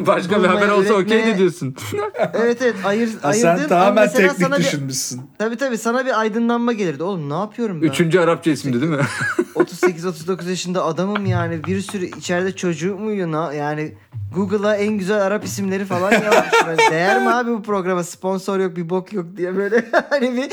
[laughs] başka bir haber olsa okey de diyorsun. [laughs] Evet evet ayır, Ha, sen ama tamamen teknik sana bir, düşünmüşsün. tabii tabii sana bir aydınlanma gelirdi. Oğlum ne yapıyorum ben? Üçüncü Arapça ismdi değil mi? 38-39 [laughs] yaşında adamım yani bir sürü içeride çocuğum uyuyor. Na- Yani Google'a en güzel Arap isimleri falan yazmışım. Yani değer mi abi bu programa sponsor yok bir bok yok diye böyle hani bir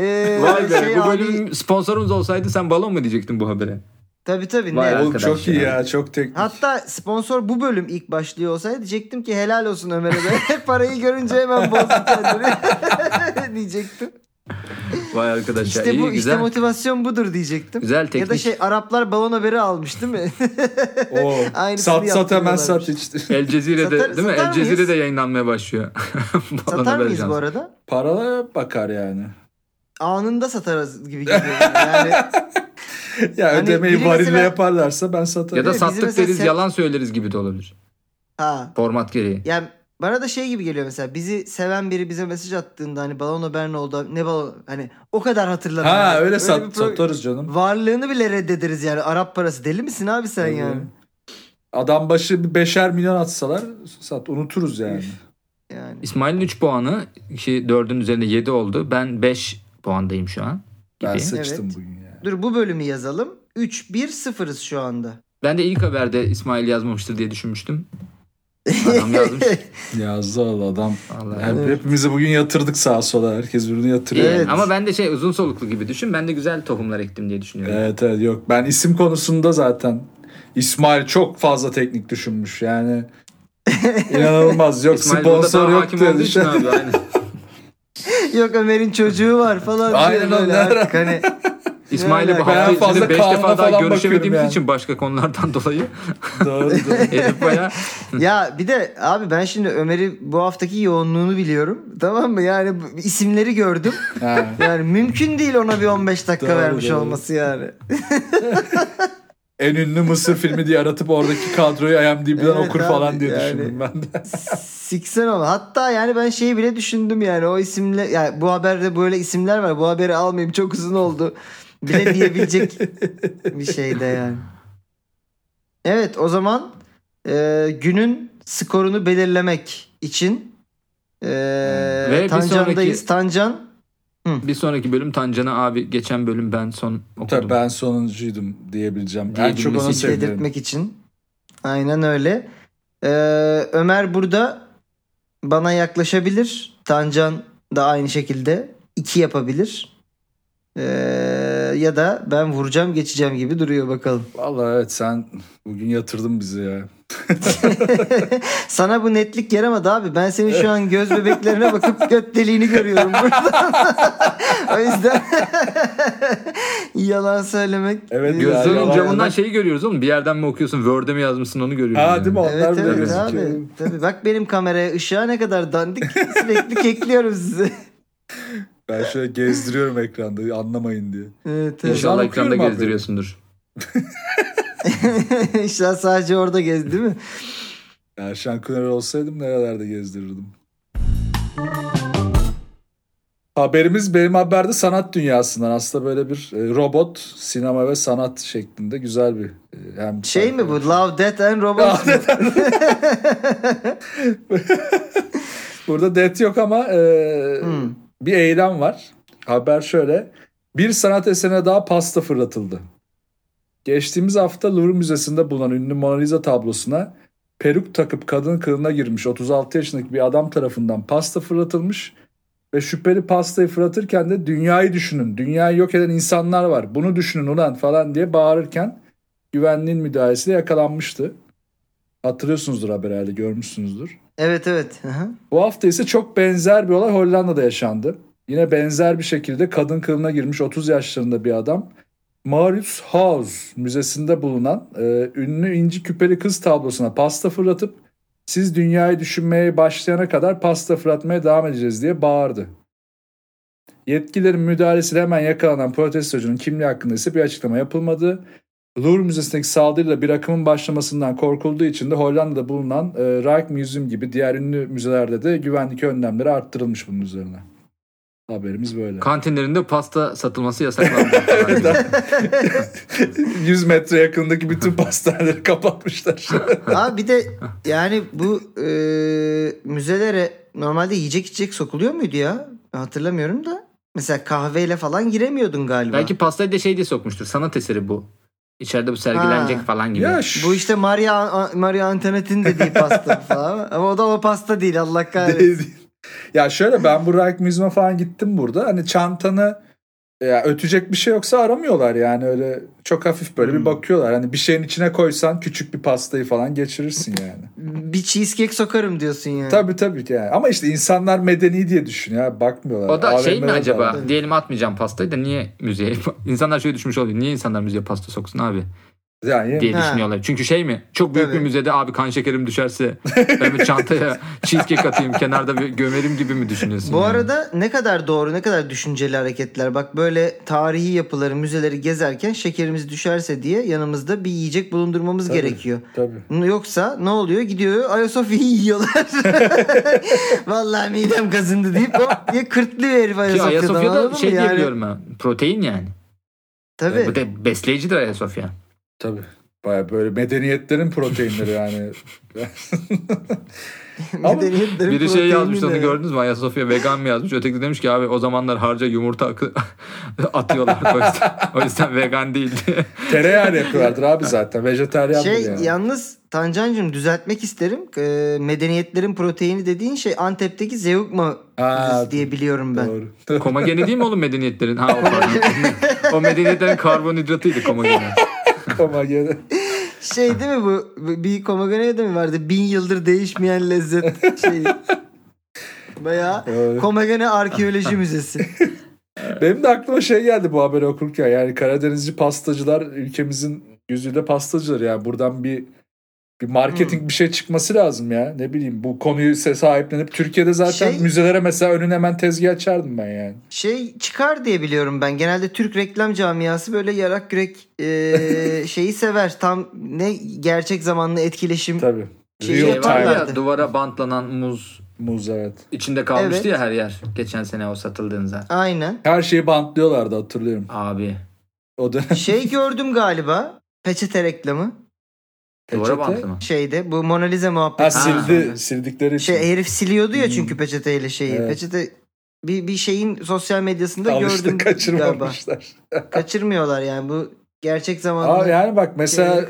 e, Vay be şey bu abi- bölüm sponsorumuz olsaydı sen balon mu diyecektin bu habere? Tabii tabii. Vay ne? Oğlum çok iyi ya. ya. Çok teknik. Hatta sponsor bu bölüm ilk başlıyor olsaydı diyecektim ki helal olsun Ömer'e de. [laughs] Parayı görünce hemen bozdu kendini [laughs] diyecektim. Vay arkadaş İşte ya iyi bu işte güzel. motivasyon budur diyecektim. Güzel teknik. Ya da şey Araplar balon haberi almış değil mi? Oo. [laughs] Sat sat hemen sat işte. El Cezire'de Satar- değil mi? El Cezire'de yayınlanmaya başlıyor. Balon Satar mıyız bu Ajansı. arada? Paraya bakar yani. anında satarız gibi geliyor. Yani [laughs] Ya Hani ödemeyi varille mesela- yaparlarsa ben satarım. Ya da sattık mesela deriz sen- yalan söyleriz gibi de olabilir. ha. Format gereği. Yani bana da şey gibi geliyor mesela bizi seven biri bize mesaj attığında hani balon haber ne oldu ne balon hani o kadar hatırlamıyor. ha öyle bir sat, pro- satarız canım. Varlığını bile reddederiz yani Arap parası deli misin abi sen Tabii. yani? Adam başı beşer milyon atsalar sat unuturuz yani. Yani İsmail'in 3 puanı ki 4'ün üzerinde 7 oldu. Ben 5 puandayım şu an. Ben Gibi. sıçtım Evet. bugün ya. Dur bu bölümü yazalım. 3-1-0'ız şu anda. Ben de ilk haberde İsmail yazmamıştır diye düşünmüştüm. Adam yazmış. [laughs] Yazdı Allah adam. Vallahi. Hep, Hepimizi bugün yatırdık sağa sola. Herkes birini yatırıyor. Evet. Ama ben de şey uzun soluklu gibi düşün. Ben de güzel tohumlar ektim diye düşünüyorum. Evet evet yok. Ben isim konusunda zaten İsmail çok fazla teknik düşünmüş yani. [laughs] İnanılmaz. Yok İsmail sponsor daha yok hakim olduğu dedi. için abi aynen. [laughs] Yok Ömer'in çocuğu var falan. diyor Aynen artık hani İsmail'le bu hafta içinde 5 Kaan'a defa daha görüşemediğimiz yani. için başka konulardan dolayı [laughs] doğru doğru. [laughs] herif baya ya bir de abi ben şimdi Ömer'i bu haftaki yoğunluğunu biliyorum. Tamam mı? Yani isimleri gördüm. Yani mümkün değil ona bir 15 dakika Doğru, vermiş doğru. olması yani. [laughs] En ünlü Mısır filmi diye aratıp oradaki kadroyu IMDb'den Evet okur abi, falan diye yani. düşündüm ben de. Siksen ama. Hatta yani ben şeyi bile düşündüm yani o isimle yani bu haberde böyle isimler var. Bu haberi almayayım çok uzun oldu. Bile diyebilecek [laughs] bir şey de yani. Evet o zaman e, günün skorunu belirlemek için e, Ve bir Tancan'dayız. sonraki- Tancan bir sonraki bölüm Tancan'a abi geçen bölüm ben son okudum. Tabii ben sonuncuydum diyebileceğim. En çok onu dedirtmek için. Aynen öyle. Ee, Ömer burada bana yaklaşabilir. Tancan da aynı şekilde iki yapabilir. Ee, ya da ben vuracağım geçeceğim gibi duruyor bakalım. Vallahi evet sen bugün yatırdın bizi ya. [laughs] Sana bu netlik yaramadı abi. Ben senin şu an göz bebeklerine bakıp göt deliğini görüyorum buradan. [laughs] o yüzden [laughs] yalan söylemek. Evet, Gözünün yalan- camından şeyi görüyoruz oğlum. Bir yerden mi okuyorsun? Word'e mi yazmışsın onu görüyoruz. Ha yani. değil mi? Onlar Evet evet abi. Tabii bak benim kameraya ışığa ne kadar dandik sürekli kekliyorum sizi. Ben şöyle gezdiriyorum ekranda anlamayın diye. Evet, evet. İnşallah Ben ekranda abi. gezdiriyorsundur. [laughs] İnşallah sadece orada gez değil mi? Erşen Kuner olsaydım nerelerde gezdirirdim. Haberimiz benim haberde sanat dünyasından. Aslında böyle bir e, robot, sinema ve sanat şeklinde güzel bir e, hem Şey mi bu? Love, Death and Robots mu? [laughs] [laughs] Burada det yok ama e, Hmm. Bir eylem var. Haber şöyle. Bir sanat eserine daha pasta fırlatıldı. Geçtiğimiz hafta Louvre Müzesi'nde bulunan ünlü Mona Lisa tablosuna peruk takıp kadın kılığına girmiş 36 yaşındaki bir adam tarafından pasta fırlatılmış ve şüpheli pastayı fırlatırken de dünyayı düşünün, dünyayı yok eden insanlar var, bunu düşünün ulan falan diye bağırırken güvenliğin müdahalesiyle yakalanmıştı. Hatırlıyorsunuzdur haber herhalde görmüşsünüzdür. Evet evet. Hı hı. Bu hafta ise çok benzer bir olay Hollanda'da yaşandı. Yine benzer bir şekilde kadın kılığına girmiş 30 yaşlarında bir adam Marius Haus Müzesi'nde bulunan e, ünlü inci küpeli kız tablosuna pasta fırlatıp siz dünyayı düşünmeye başlayana kadar pasta fırlatmaya devam edeceğiz diye bağırdı. Yetkililerin müdahalesiyle hemen yakalanan protestocunun kimliği hakkında ise bir açıklama yapılmadı. Louvre Müzesi'ndeki saldırıyla bir akımın başlamasından korkulduğu için de Hollanda'da bulunan e, Rijksmuseum gibi diğer ünlü müzelerde de güvenlik önlemleri arttırılmış bunun üzerine. Haberimiz böyle. Kantinlerinde pasta satılması yasaklandı. falan gibi. 100 metre yakındaki bütün pastaneleri kapatmışlar. [laughs] Abi bir de yani bu e, müzelere normalde yiyecek içecek sokuluyor muydu ya? Hatırlamıyorum da. Mesela kahveyle falan giremiyordun galiba. Belki pastayı da şey diye sokmuştur. Sanat eseri bu. İçeride bu sergilenecek Ha. falan gibi. ya Bu işte Maria Maria Antoinette'in dediği pasta [laughs] falan. Ama o da o pasta değil Allah kahretsin. Değil, değil. ya şöyle ben bu Rijksmuseum'a falan gittim burada. Hani çantanı ya ötecek bir şey yoksa aramıyorlar yani öyle çok hafif böyle Hmm. bir bakıyorlar. Hani bir şeyin içine koysan küçük bir pastayı falan geçirirsin yani. Bir cheesecake sokarım diyorsun yani. tabii tabii yani. Ama işte insanlar medeni diye düşün ya bakmıyorlar. O da şey mi acaba? Diyelim atmayacağım pastayı da niye müzeye? [laughs] İnsanlar şöyle düşmüş oluyor. Niye insanlar müzeye pasta soksun abi? Yani diye Ha. düşünüyorlar. Çünkü şey mi? Çok büyük Tabii. bir müzede abi kan şekerim düşerse [laughs] ben bir çantaya cheesecake atayım kenarda bir gömerim gibi mi düşünüyorsun? Bu yani? arada ne kadar doğru, ne kadar düşünceli hareketler. Bak böyle tarihi yapıları, müzeleri gezerken şekerimiz düşerse diye yanımızda bir yiyecek bulundurmamız Tabii. gerekiyor. tabii. Yoksa ne oluyor? Gidiyor Ayasofya'yı yiyorlar. [laughs] Vallahi midem kazındı deyip hop diye kırtlıyor herif Ki Ayasofya'dan. Ayasofya'da anladın şey Yani- biliyorum ben. Protein yani. Tabii. Bu da besleyicidir Ayasofya. Tabii. Baya böyle medeniyetlerin proteinleri yani. [laughs] Medeniyetlerin Biri şey yazmış onu gördünüz mü? Ayasofya vegan mı yazmış? Öteki de demiş ki abi o zamanlar harca yumurta akı [laughs] atıyorlar. O yüzden, o yüzden vegan değil diye. [laughs] Tereyağı yapıyorlardır abi zaten. Vejetaryandır Şey yani. yalnız Tancancığım düzeltmek isterim. Ee, medeniyetlerin proteini dediğin şey Antep'teki zeugma Ha, diye biliyorum ben. Doğru. Komageni değil mi oğlum medeniyetlerin? Ha o o medeniyetlerin karbonhidratıydı komageni. Ama gene. Şey değil mi bu? Bir Komagene'de mi vardı? Bin yıldır değişmeyen lezzet şeyi. Bayağı Öyle. Komagene Arkeoloji Müzesi. [laughs] Benim de aklıma şey geldi bu haberi okurken. Yani Karadenizci pastacılar ülkemizin yüzüyle pastacılar. Yani buradan bir bir marketing Hmm. bir şey çıkması lazım ya. Ne bileyim bu konuyu se- sahiplenip Türkiye'de zaten Şey- müzelere mesela önüne hemen tezgah açardım ben yani. Şey çıkar diye biliyorum ben. Genelde Türk reklam camiası böyle yarak yürek e, [laughs] şeyi sever. Tam ne gerçek zamanlı etkileşim. Tabii. Şey Şey Real var time ya duvara bantlanan muz muz evet. içinde kalmıştı Evet. ya her yer. Geçen sene o satıldığında. Aynen. Her şeyi bantlıyorlardı hatırlıyorum. Abi O dönem Şey gördüm galiba. Peçete reklamı. Duvara peçete. bantlama. Şeyde bu Mona Lisa Ha muhabbeti. sildi, sildikleri için. Şey herif siliyordu ya Hmm. çünkü peçeteyle şeyi. Evet. Peçete bir, bir şeyin sosyal medyasında Alıştı gördüm galiba. kaçırmamışlar. [laughs] Kaçırmıyorlar yani bu gerçek zamanlı. Aa, yani bak mesela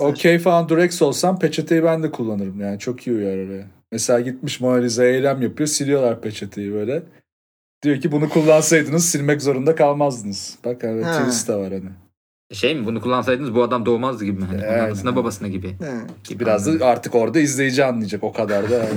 okey falan Durex olsam peçeteyi ben de kullanırım yani çok iyi uyar oraya. Mesela gitmiş Mona Lisa eylem yapıyor siliyorlar peçeteyi böyle. Diyor ki bunu kullansaydınız silmek zorunda kalmazdınız. Bak evet Ha. twist de var hani. Şey mi bunu kullansaydınız bu adam doğmazdı gibi mi? Hani anasına babasına gibi. Gibi Biraz da artık orada izleyici anlayacak o kadar da. yani.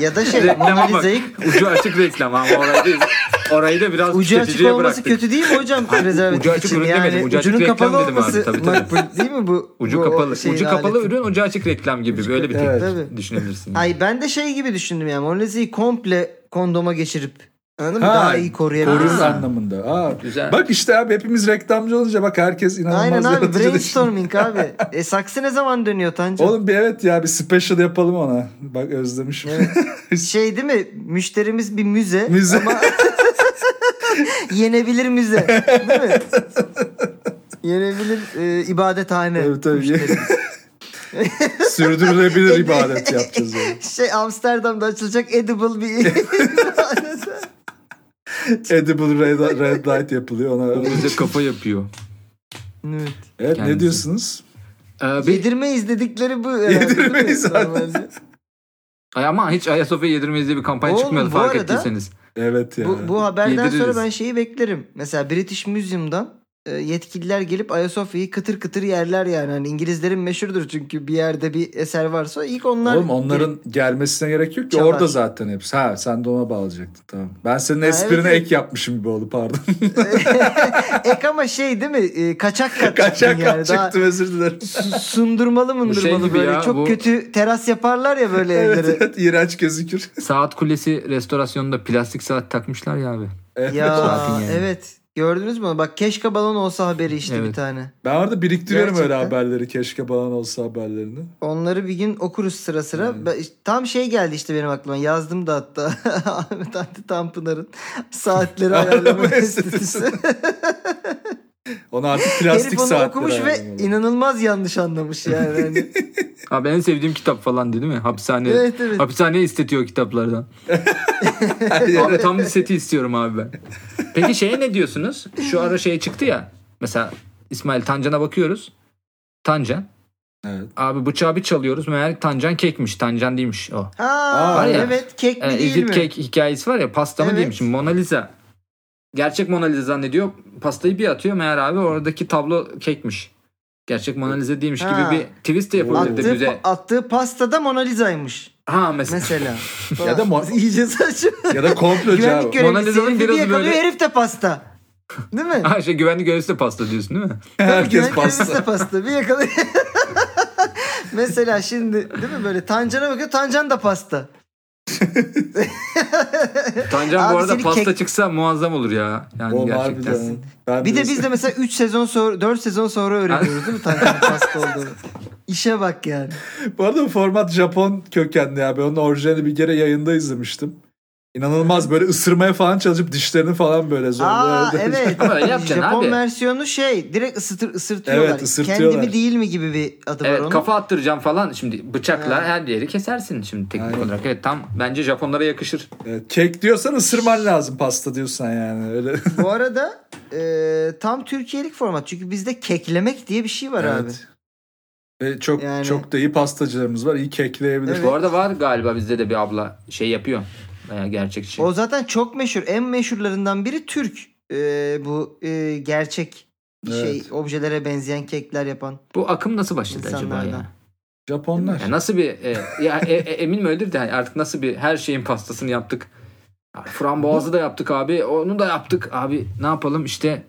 [laughs] Ya da şey Mona. Lisa'yı Ucu açık reklam ama orayı da, orayı da biraz ucu açık olması bıraktık. kötü değil mi hocam? Prezervatif ucu açık ürün yani demedim, ucu açık reklam kapalı dedim abi, tabii, tabii. değil mi bu? Ucu bu kapalı. Ucu kapalı aleti? ürün ucu açık reklam gibi. Böyle bir tek Evet. Düşünebilirsin. Ay ben de şey gibi düşündüm yani Mona Lisa'yı komple kondoma geçirip anladın mı? Ha, Daha iyi koruyabiliriz. Korur anlamında. Aa, Güzel. bak işte abi hepimiz reklamcı olunca bak herkes inanılmaz Aynen abi brainstorming [laughs] abi. E saksı ne zaman dönüyor Tancan? Oğlum bir evet ya bir special yapalım ona. Bak özlemişim. [laughs] Şey değil mi? Müşterimiz bir müze. Müze. Ama [laughs] yenebilir müze. Değil mi? yenebilir e, ibadethane. Tabii, tabii. Sürdürülebilir ibadet yapacağız yani. Şey Amsterdam'da açılacak edible bir ibadethane. [laughs] Edible red, red light yapılıyor O ona. bize kafa yapıyor. Evet. Evet Kendisi. ne diyorsunuz? Ee, bir, Yedirmeyiz dedikleri bu. Yedirmeyiz zaten. Ay ama hiç Ayasofya yedirmeyiz diye bir kampanya Oğlum, çıkmadı fark arada- ettiyseniz. Evet ya. Bu, bu haberden Yediririz. sonra ben şeyi beklerim. Mesela British Museum'dan yetkililer gelip Ayasofya'yı kıtır kıtır yerler yani. Hani İngilizlerin meşhurdur çünkü bir yerde bir eser varsa ilk onlar Oğlum onların gelmesine gerek yok ki. Çalar. Orada zaten hepsi. Ha sen de ona bağlayacaktın tamam. Ben senin Ha, esprine evet, ek yapmışım gibi oldu pardon. [laughs] ek ama şey değil mi? E, kaçak kat [laughs] Kaçak çıktın yani. yani, Daha özür dilerim. su- sundurmalı mındırmalı şey böyle. ya, Çok bu- kötü teras yaparlar ya böyle [laughs] evet evlere. evet iğrenç gözükür. Saat kulesi restorasyonunda plastik saat takmışlar ya abi. Evet. Ya yani. evet. Gördünüz mü? Bak keşke balon olsa haberi işte Evet. bir tane. Ben orada biriktiriyorum öyle Gerçekten. haberleri. Keşke falan olsa haberlerini. Onları bir gün okuruz sıra sıra. Ben- tam şey geldi işte benim aklıma. Yazdım da hatta. [laughs] Ahmet Hamdi Tanpınar'ın saatleri [laughs] Ayarlama ayarlama enstitüsü. [laughs] Onu artık plastik Herif onu saatler okumuş ve ayarlamalı. inanılmaz yanlış anlamış yani. [laughs] Hani, Abi en sevdiğim kitap falan değil mi? Hapishane. evet evet. Hapishane istetiyor kitaplardan. [laughs] abi tam bir seti istiyorum abi ben. Peki şeye ne diyorsunuz? Şu ara şey çıktı ya. Mesela İsmail Tancan'a bakıyoruz. Tancan. Evet. Abi bıçağı bir çalıyoruz. Meğer Tancan kekmiş. Tancan değilmiş o. Ha var ya. evet kek mi Yani değil mi? cake hikayesi var ya pasta mı Evet. değilmiş. Mona Lisa. Gerçek Mona Lisa zannediyor. Pastayı bir atıyor. Meğer abi oradaki tablo kekmiş. Gerçek Mona Lisa değilmiş Ha. gibi bir twist de yapabilirdi Attığı, müze. attığı pastada Mona Lisa'ymış Ha mesela. mesela. [laughs] Ya da Mo- [laughs] iyice saçma. Ya da komplocu Güvenlik abi. Mona Lisa'nın biraz yakalıyor böyle- herif de pasta. Değil mi? [laughs] Ha şey güvenlik görevlisi de pasta diyorsun değil mi? Herkes Güvenlik pasta. görevlisi de pasta. Bir yakalay. Mesela şimdi değil mi böyle Tancan'a bakıyor Tancan da pasta. [laughs] Tancan Abi bu arada pasta kek- çıksa muazzam olur ya. Yani O gerçekten. harbiden. Ben Bir de biz de mesela 3 sezon sonra 4 sezon sonra öğreniyoruz değil mi Tancan'ın pasta olduğunu. İşe bak yani. Bu arada bu format Japon kökenli ya. Ben onun orijinalini bir kere yayında izlemiştim. İnanılmaz böyle ısırmaya falan çalışıp dişlerini falan böyle Aa zorla. evet. [laughs] Ama öyle yapacaksın Japon abi. versiyonu şey direkt ısıtır, ısırtıyorlar. Evet, ısırtıyorlar. Kendi mi değil mi gibi bir adı var Evet onun. kafa attıracağım falan şimdi bıçakla Ha. her yeri kesersin şimdi teknik Aynen. olarak. Evet tam bence Japonlara yakışır. Evet, kek diyorsan ısırman lazım pasta diyorsan yani. Öyle. [laughs] Bu arada e, tam Türkiye'lik format. Çünkü bizde keklemek diye bir şey var abi. Evet. Ve çok Yani- çok da iyi pastacılarımız var. İyi kekleyebilir. Evet. Bu arada var galiba bizde de bir abla şey yapıyor. Bayağı gerçekçi. O zaten çok meşhur. En meşhurlarından biri Türk. E, bu e, gerçek şey Evet. objelere benzeyen kekler yapan. Bu akım nasıl başladı acaba ya? Japonlar. Ya nasıl bir e, ya e, e, eminim öyledir de artık nasıl bir her şeyin pastasını yaptık. Frambuazı da yaptık abi. Onu da yaptık abi. Ne yapalım işte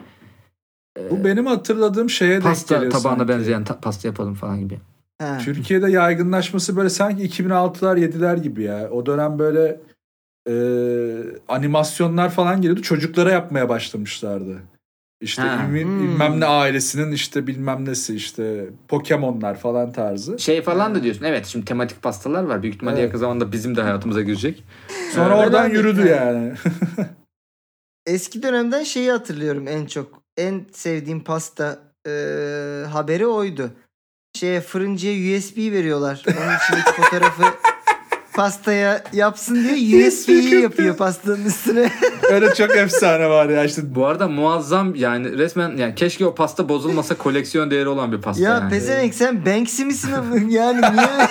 Bu benim hatırladığım şeye denk pasta geliyor tabağına sanki. benzeyen ta- pasta yapalım falan gibi. Ha. Türkiye'de yaygınlaşması böyle sanki 2006'lar 7'ler gibi ya. O dönem böyle e, animasyonlar falan geliyordu. Çocuklara yapmaya başlamışlardı. İşte Ha. bilmem, Hmm. bilmem ne ailesinin işte bilmem nesi işte Pokemon'lar falan tarzı. Şey falan da diyorsun. Evet şimdi tematik pastalar var. Büyük ihtimalle Evet. yakın zamanda bizim de hayatımıza girecek. Sonra Evet. oradan yürüdü yani. [laughs] Eski dönemden şeyi hatırlıyorum en çok. En sevdiğim pasta e, haberi oydu. Şeye fırıncıya USB veriyorlar. Onun içindeki fotoğrafı [laughs] pastaya yapsın diye [laughs] USB'yi yapıyor pastanın üstüne. [laughs] Öyle çok efsane var ya işte. Bu arada muazzam yani resmen yani keşke o pasta bozulmasa koleksiyon değeri olan bir pasta ya yani. pezevenk sen Banksy misin? [laughs] yani niye?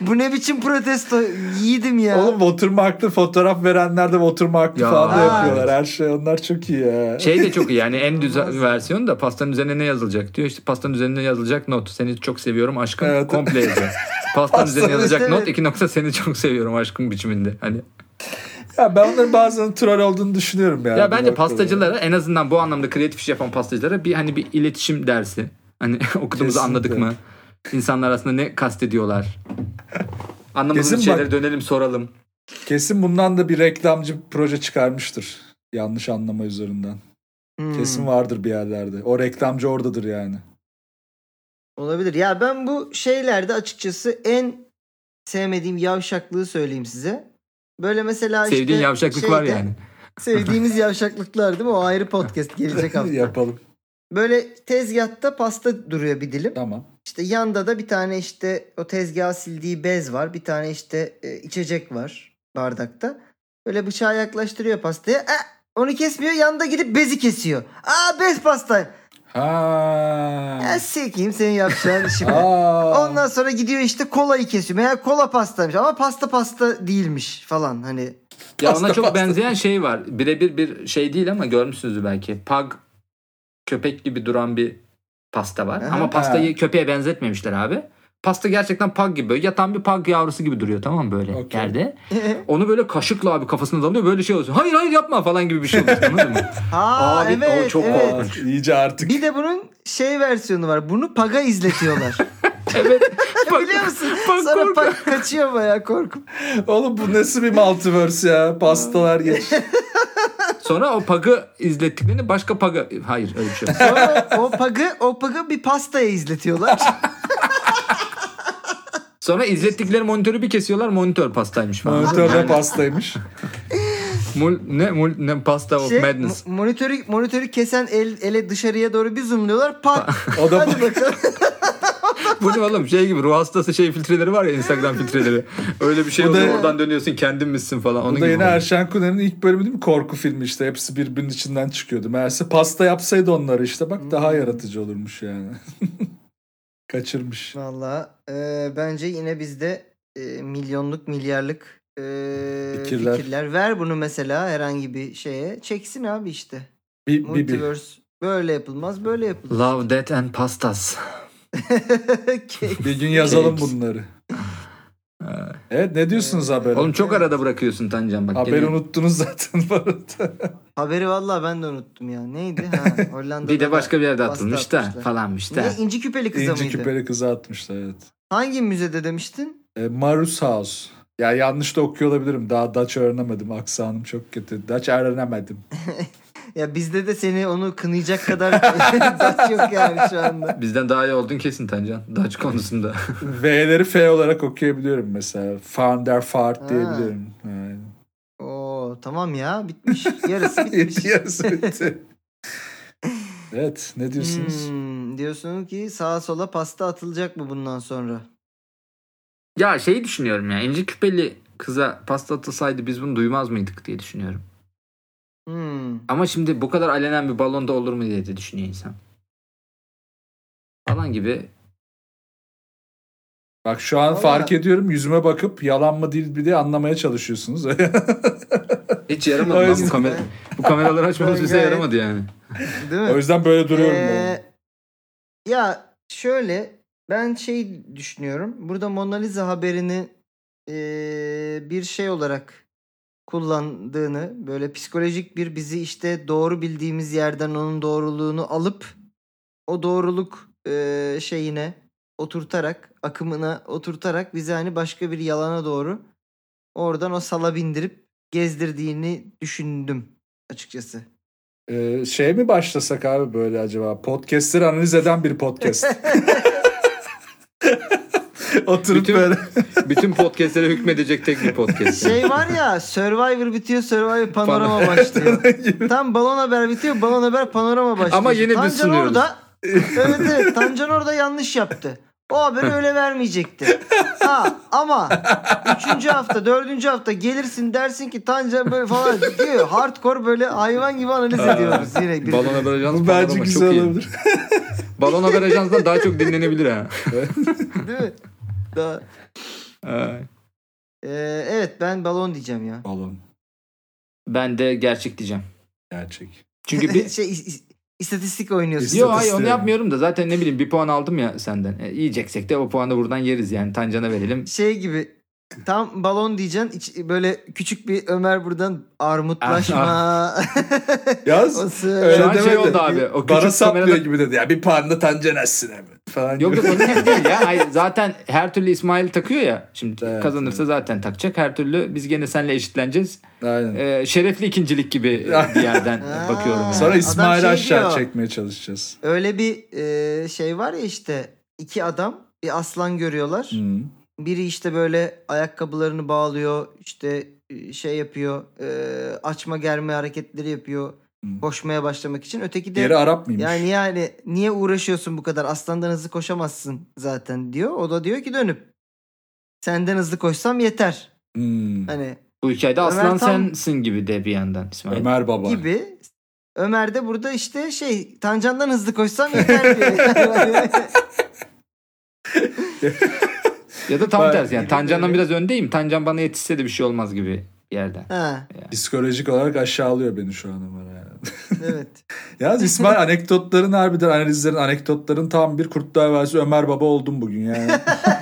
Bu ne biçim protesto? Yiğidim ya. Oğlum watermarklı fotoğraf verenler de watermarklı Ya. falan da yapıyorlar. Her şey onlar çok iyi ya. Şey de çok iyi yani en düzen versiyonu da pastanın üzerine ne yazılacak diyor. İşte pastanın üzerine yazılacak not. Seni çok seviyorum aşkım Evet. komple yazıyor. Pastanın üzerine üzerine- not iki nokta seni çok seviyorum aşkım biçiminde. Hani Ya ben onların bazen troll olduğunu düşünüyorum ya. ya bence pastacılara en azından bu anlamda kreatif iş yapan pastacılara bir hani bir iletişim dersi. Hani [laughs] okuduğumuzu Kesinlikle. anladık mı? İnsanlar aslında ne kastediyorlar? [laughs] Anlamadığımız Kesin bak- dönelim soralım. Kesin bundan da bir reklamcı proje çıkarmıştır. Yanlış anlama üzerinden. Hmm. Kesin vardır bir yerlerde. O reklamcı oradadır yani. Olabilir. Ya ben bu şeylerde açıkçası en sevmediğim yavşaklığı söyleyeyim size. Böyle mesela Sevdiğin işte yavşaklık var şeyde- yani. Sevdiğimiz [laughs] yavşaklıklar değil mi? O ayrı podcast gelecek hafta. Yapalım. Böyle tezgahta pasta duruyor bir dilim. Tamam. İşte yanda da bir tane işte o tezgahı sildiği bez var. Bir tane işte e, içecek var bardakta. Böyle bıçağı yaklaştırıyor pastaya. E, onu kesmiyor. Yanda gidip bezi kesiyor. Aa bez pasta. Ha. Ya sikeyim senin yapacağın işi be. Ondan sonra gidiyor işte kolayı kesiyor. Meğer kola pastaymış ama pasta pasta değilmiş falan hani. Ya Pasta ona çok pasta. benzeyen şey var. Birebir bir şey değil ama görmüşsünüzdür belki. Pug köpek gibi duran bir pasta var. Aha. Ama pastayı köpeğe benzetmemişler abi. Pasta gerçekten pug gibi. böyle Yatan bir pug yavrusu gibi duruyor tamam mı böyle Okey. yerde. [laughs] Onu böyle kaşıkla abi kafasına dalıyor böyle şey oluyor. Hayır hayır yapma falan gibi bir şey oluyor anladın mı? [laughs] ha Abi, evet o çok evet. korkunç. İyice artık. Bir de bunun şey versiyonu var. Bunu paga izletiyorlar. [laughs] evet. Bak- Biliyor musun? bak Sonra korkunç. pag kaçıyor bayağı korkup. Oğlum bu nasıl bir multiverse ya? Pastalar geç. Sonra o pug'ı izlettiklerini başka pug'a... Hayır öyle bir şey yok. Sonra o pagı o pagı bir pastaya izletiyorlar. Sonra izlettikleri monitörü bir kesiyorlar monitör pastaymış falan. Monitörde Yani pastaymış. [laughs] mul, ne, mul, ne pasta of Şey, madness. mo- monitörü monitörü kesen el ele dışarıya doğru bir zoomluyorlar. Pat. [laughs] O da Hadi bakalım. [laughs] Bu ne oğlum şey gibi ruh hastası şey filtreleri var ya Instagram filtreleri. Öyle bir şey oluyor da- oradan dönüyorsun kendin misin falan. Onun Bu da yine. Erşen Kuner'in ilk bölümü değil mi? Korku filmi işte. Hepsi birbirinin içinden çıkıyordu. Meğerse pasta yapsaydı onları işte. Bak daha yaratıcı olurmuş yani. Kaçırmış. Valla e, bence yine bizde e, milyonluk milyarlık e, Fikirler. fikirler. Ver bunu mesela herhangi bir şeye. Çeksin abi işte. Bir, bir. Multiverse böyle yapılmaz böyle yapılır. Love, Death and Pastas. [laughs] Bir gün yazalım bunları. Evet ne diyorsunuz haberi? Oğlum çok arada bırakıyorsun Tancan bak. Haberi gene- unuttunuz zaten bu arada. [laughs] Haberi vallahi ben de unuttum ya. Neydi? Ha, Hollanda'da Bir de başka bir yerde atılmış da falanmış da. Ne? İnci küpeli kıza İnci mıydı? küpeli kızı atmışlar evet. Hangi müzede demiştin? E, Marus House. Ya yanlış da okuyor olabilirim. Daha Dutch öğrenemedim. Aksanım çok kötü. Dutch öğrenemedim. [laughs] Ya bizde de seni onu kınayacak kadar [laughs] Dutch yok yani şu anda. Bizden daha iyi oldun kesin Tancan. Dutch konusunda. [laughs] V'leri F olarak okuyabiliyorum mesela. Founder Fart Ha. diyebiliyorum. Yani. Oo tamam ya bitmiş. Yarısı [laughs] bitmiş. Yarısı bitti. evet ne diyorsunuz? Hmm, diyorsun ki sağa sola pasta atılacak mı bundan sonra? ya şeyi düşünüyorum ya. İnci küpeli kıza pasta atılsaydı biz bunu duymaz mıydık diye düşünüyorum. Hmm. Ama şimdi bu kadar alenen bir balonda olur mu diye de düşünüyor insan. Falan gibi. Bak şu an Vallahi- fark ediyorum yüzüme bakıp yalan mı değil bir de anlamaya çalışıyorsunuz. [laughs] Hiç yaramadı lan bu kamera. Bu kameraları açmamız bize yaramadı yani. Değil mi? o yüzden böyle duruyorum. Ee, ya şöyle ben şey düşünüyorum. Burada Mona Lisa haberini ee, bir şey olarak kullandığını böyle psikolojik bir bizi işte doğru bildiğimiz yerden onun doğruluğunu alıp o doğruluk ee, şeyine oturtarak akımına oturtarak bizi hani başka bir yalana doğru oradan o sala bindirip gezdirdiğini düşündüm açıkçası. Ee, şey mi başlasak abi böyle acaba? Podcast'leri analiz eden bir podcast. [laughs] [laughs] Oturup Bütün- böyle. [laughs] Bütün podcastlere hükmedecek tek bir podcast. Şey var ya Survivor bitiyor Survivor panorama Pan- [laughs] başlıyor. Tam balon haber bitiyor balon haber panorama başlıyor. Ama biz Tancan sunuyoruz. orada evet evet Tancan orada yanlış yaptı. O haberi öyle vermeyecekti. Ha ama üçüncü hafta dördüncü hafta gelirsin dersin ki Tancan böyle falan diyor. Hardcore böyle hayvan gibi analiz ediyoruz yine. bir- Balon Haber Ajansı Bu bence güzel çok iyi. olabilir. Balon Haber Ajansı'ndan daha çok dinlenebilir ha. Değil mi? Daha. Ee, evet ben balon diyeceğim ya. Balon. Ben de gerçek diyeceğim. Gerçek. Çünkü [laughs] bir... şey is- is- istatistik oynuyorsun. Yo hayır onu yapmıyorum da zaten ne bileyim bir puan aldım ya senden. E, yiyeceksek de o puanı buradan yeriz yani Tancan'a verelim. şey gibi tam balon diyeceksin iç- böyle küçük bir Ömer buradan armutlaşma. [laughs] Yaz. O sırada- Öyle Şu an şey oldu abi. O Bana saplıyor kamerada... gibi dedi. Ya bir panda tancenesine mi? Falan Yok yok onun gibi değil ya. Hayır, zaten her türlü İsmail takıyor ya. Şimdi Evet, kazanırsa zaten takacak. Her türlü biz gene seninle eşitleneceğiz. Aynen. Ee, şerefli ikincilik gibi bir yerden bakıyorum yani. Sonra İsmail'i şey aşağı diyor. çekmeye çalışacağız. Öyle bir e, şey var ya işte iki adam bir aslan görüyorlar. Hı. Biri işte böyle ayakkabılarını bağlıyor işte e, şey yapıyor e, açma germe hareketleri yapıyor Hı. koşmaya başlamak için. Öteki de Diğeri Arap mıymış? yani yani niye uğraşıyorsun bu kadar aslandan hızlı koşamazsın zaten diyor. O da diyor ki dönüp senden hızlı koşsam yeter. Hmm. Hani Bu hikayede Ömer aslan tam- sensin gibi de bir yandan İsmail. Ömer Baba. gibi. Ömer de burada işte şey Tancan'dan hızlı koşsam yeter diyor. [laughs] [laughs] [laughs] Ya da tam tersi yani. Tancan'dan biraz öndeyim. Tancan bana yetişse de bir şey olmaz gibi bir yerden. ha, Psikolojik olarak aşağılıyor beni şu an yani. evet. [laughs] Yalnız İsmail anekdotların harbiden analizlerin anekdotların tam bir Kurtlar Vadisi Ömer Baba oldum bugün yani. [laughs]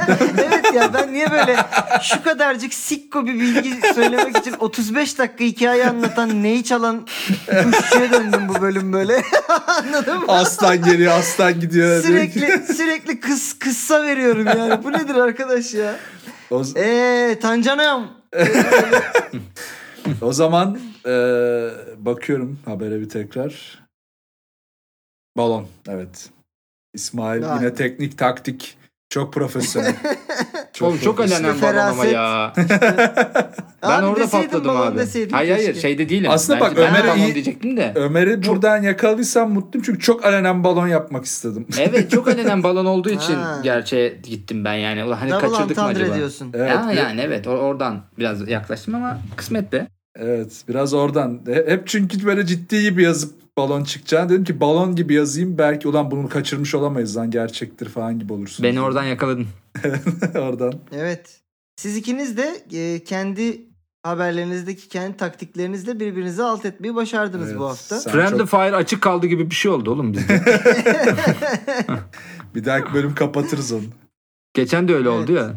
evet ya ben niye böyle şu kadarcık sikko bir bilgi söylemek için 35 dakika hikaye anlatan neyi çalan kuşçuya döndüm bu bölüm böyle. [laughs] Anladın mı? aslan geliyor aslan gidiyor. Sürekli sürekli kıs kıssa veriyorum yani. Bu nedir arkadaş ya? O, Eee Tancanım. [laughs] o zaman e, bakıyorum habere bir tekrar. Balon evet. İsmail Vay yine teknik taktik çok profesyonel. [laughs] Oğlum çok profesyonel. alenen balon ama ya. [laughs] Ben Abi orada patladım abi. hayır hayır keşke. şeyde değilim. Aslında Bence bak, Ömer'e iyi- diyecektim de. Ömer'i buradan yakaladıysam mutluyum çünkü çok alenen balon yapmak istedim. [laughs] Evet çok alenen balon olduğu için gerçeğe gittim ben yani. Ulan Hani Double kaçırdık mı acaba? ediyorsun. Evet, ya, yani evet or- oradan biraz yaklaştım ama kısmet be. Evet biraz oradan. Hep çünkü böyle ciddi gibi yazıp balon çıkacağını dedim ki balon gibi yazayım belki ulan bunu kaçırmış olamayız lan gerçektir falan gibi olursun. Beni oradan yakaladın. [laughs] oradan. Evet. Siz ikiniz de e, kendi haberlerinizdeki kendi taktiklerinizle birbirinizi alt etmeyi başardınız Evet, bu hafta. Friendly çok- Fire açık kaldı gibi bir şey oldu oğlum bizde. [laughs] [laughs] bir dahaki bölüm kapatırız onu. Geçen de öyle Evet. oldu ya.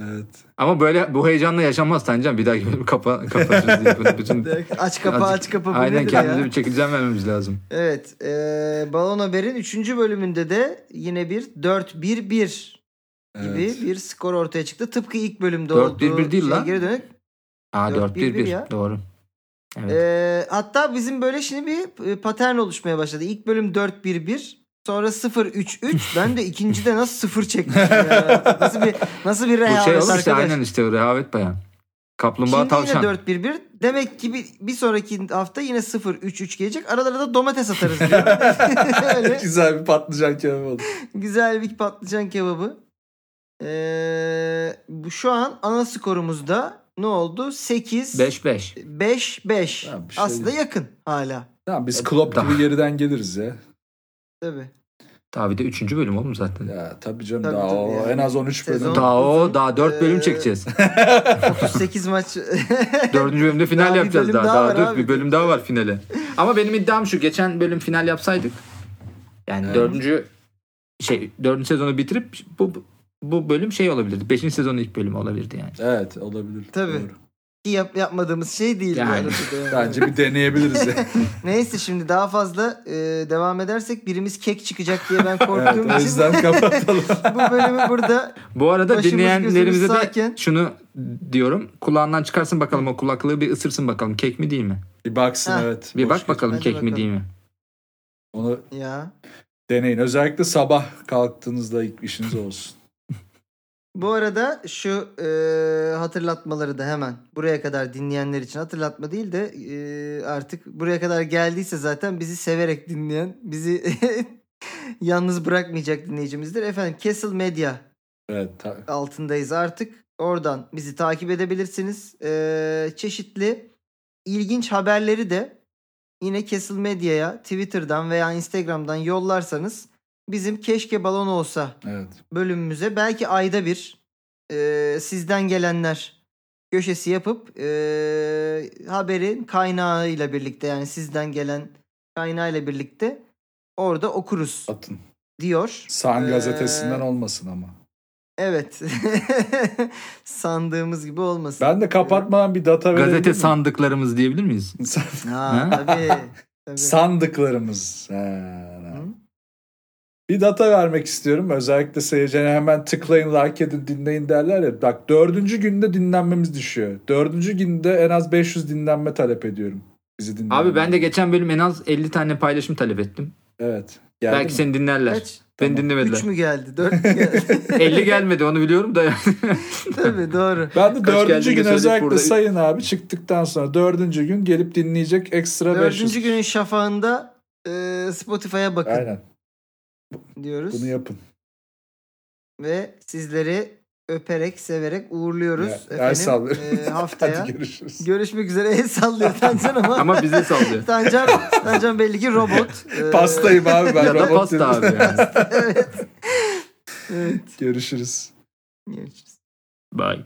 Evet. Ama böyle bu heyecanla yaşanmaz Tancan. Bir dahaki bölümü kapa, kapatırız diye. Böyle bütün [laughs] Aç Azıcık- aç kapı bu Aynen kendimize bir çekileceğim vermemiz lazım. Evet. E, Balon Haber'in 3. bölümünde de yine bir 4-1-1 gibi Evet. bir skor ortaya çıktı. Tıpkı ilk bölümde 4-1-1 olduğu değil lan. geri dönük. Aa 4-1-1 4-1-1 ya. doğru. Evet. Ee, hatta bizim böyle şimdi bir e, patern oluşmaya başladı. İlk bölüm 4-1-1 sonra 0-3-3 ben de ikincide nasıl 0 çekmişim ya. [laughs] Nasıl bir nasıl bir Bu rehavet şey oğlum işte arkadaş. aynen işte rehavet bayan. Kaplumbağa Şimdi tavşan. yine 4-1-1. Demek ki bir, bir sonraki hafta yine 0-3-3 gelecek. Aralara da domates atarız diyor. [laughs] [laughs] Öyle Güzel bir patlıcan kebabı oldu. güzel bir patlıcan kebabı. Ee, bu şu an ana skorumuzda ne oldu? 8 5-5. 5-5. Tamam, bir şey Aslında değil. yakın hala. Tamam biz Klopp gibi geriden geliriz ya. Tabii. Daha bir de 3. bölüm oğlum zaten. Ya tabii canım Tabii, daha tabii o yani. en az 13 bölüm. Sezon- Daha o daha 4 bölüm Ee, çekeceğiz. [laughs] 38 maç. [laughs] 4. bölümde final Daha bir yapacağız bölüm daha. daha Daha, var abi. bir bölüm daha var finale. Ama benim iddiam şu. Geçen bölüm final yapsaydık. Yani Evet. dördüncü şey dördüncü sezonu bitirip bu bu bölüm şey olabilirdi. Beşinci sezonun ilk bölümü olabilirdi yani. Evet olabilir. Tabii. Doğru. Ki yap, yapmadığımız şey değil. bu Yani. yani. Bence bir deneyebiliriz ya. [laughs] Neyse şimdi daha fazla e, devam edersek birimiz kek çıkacak diye ben evet, korktuğum o için yüzden [laughs] kapatalım. bu bölümü burada Bu arada dinleyenlerimize gözümüz de sakin. şunu diyorum. Kulağından çıkarsın bakalım o kulaklığı bir ısırsın bakalım. Kek mi değil mi? Bir baksın Ha, evet. Bir bak bakalım Hadi kek bakalım. mi değil mi? Onu ya. deneyin. Özellikle sabah kalktığınızda ilk işiniz olsun. Bu arada şu e, hatırlatmaları da hemen buraya kadar dinleyenler için hatırlatma değil de e, artık buraya kadar geldiyse zaten bizi severek dinleyen, bizi [laughs] yalnız bırakmayacak dinleyicimizdir. Efendim Castle Media Evet. altındayız artık. Oradan bizi takip edebilirsiniz. E, çeşitli ilginç haberleri de yine Castle Medya'ya Twitter'dan veya Instagram'dan yollarsanız bizim keşke balon olsa evet. bölümümüze belki ayda bir e, sizden gelenler köşesi yapıp e, haberin kaynağıyla birlikte yani sizden gelen kaynağıyla birlikte orada okuruz Atın. diyor. San Ee, gazetesinden olmasın ama. Evet. [laughs] Sandığımız gibi olmasın. Ben de kapatmadan bir data verebilir Gazete miyim? sandıklarımız diyebilir miyiz? [laughs] Ha, tabii. tabii. Sandıklarımız. Ha? Bir data vermek istiyorum. Özellikle seyircilere hemen tıklayın, like edin, dinleyin derler ya. Bak dördüncü günde dinlenmemiz düşüyor. Dördüncü günde en az 500 dinlenme talep ediyorum. Bizi dinleyen. Abi ben de geçen bölüm en az 50 tane paylaşım talep ettim. Evet. Geldi Belki mi? seni dinlerler. Kaç? Beni Tamam. dinlemediler. Üç mü geldi? Dört mü geldi? [laughs] 50 gelmedi onu biliyorum da. [laughs] tabii doğru. Ben de Kaç dördüncü geldiğini gün söyledik özellikle burada. sayın abi çıktıktan sonra dördüncü gün gelip dinleyecek ekstra 500. Dördüncü günün şafağında e, Spotify'a bakın Aynen. Diyoruz. Bunu yapın. Ve sizleri öperek, severek uğurluyoruz. Ya, el Efendim, sallıyorum. e, [laughs] haftaya. Hadi görüşürüz. Görüşmek üzere. El sallıyor [laughs] Tancan ama. Ama bize sallıyor. Tancan, Tancan belli ki robot. Ee, Pastayım abi ben. ya da robot pasta abi yani. [laughs] evet. Evet. Görüşürüz. Görüşürüz. Bye.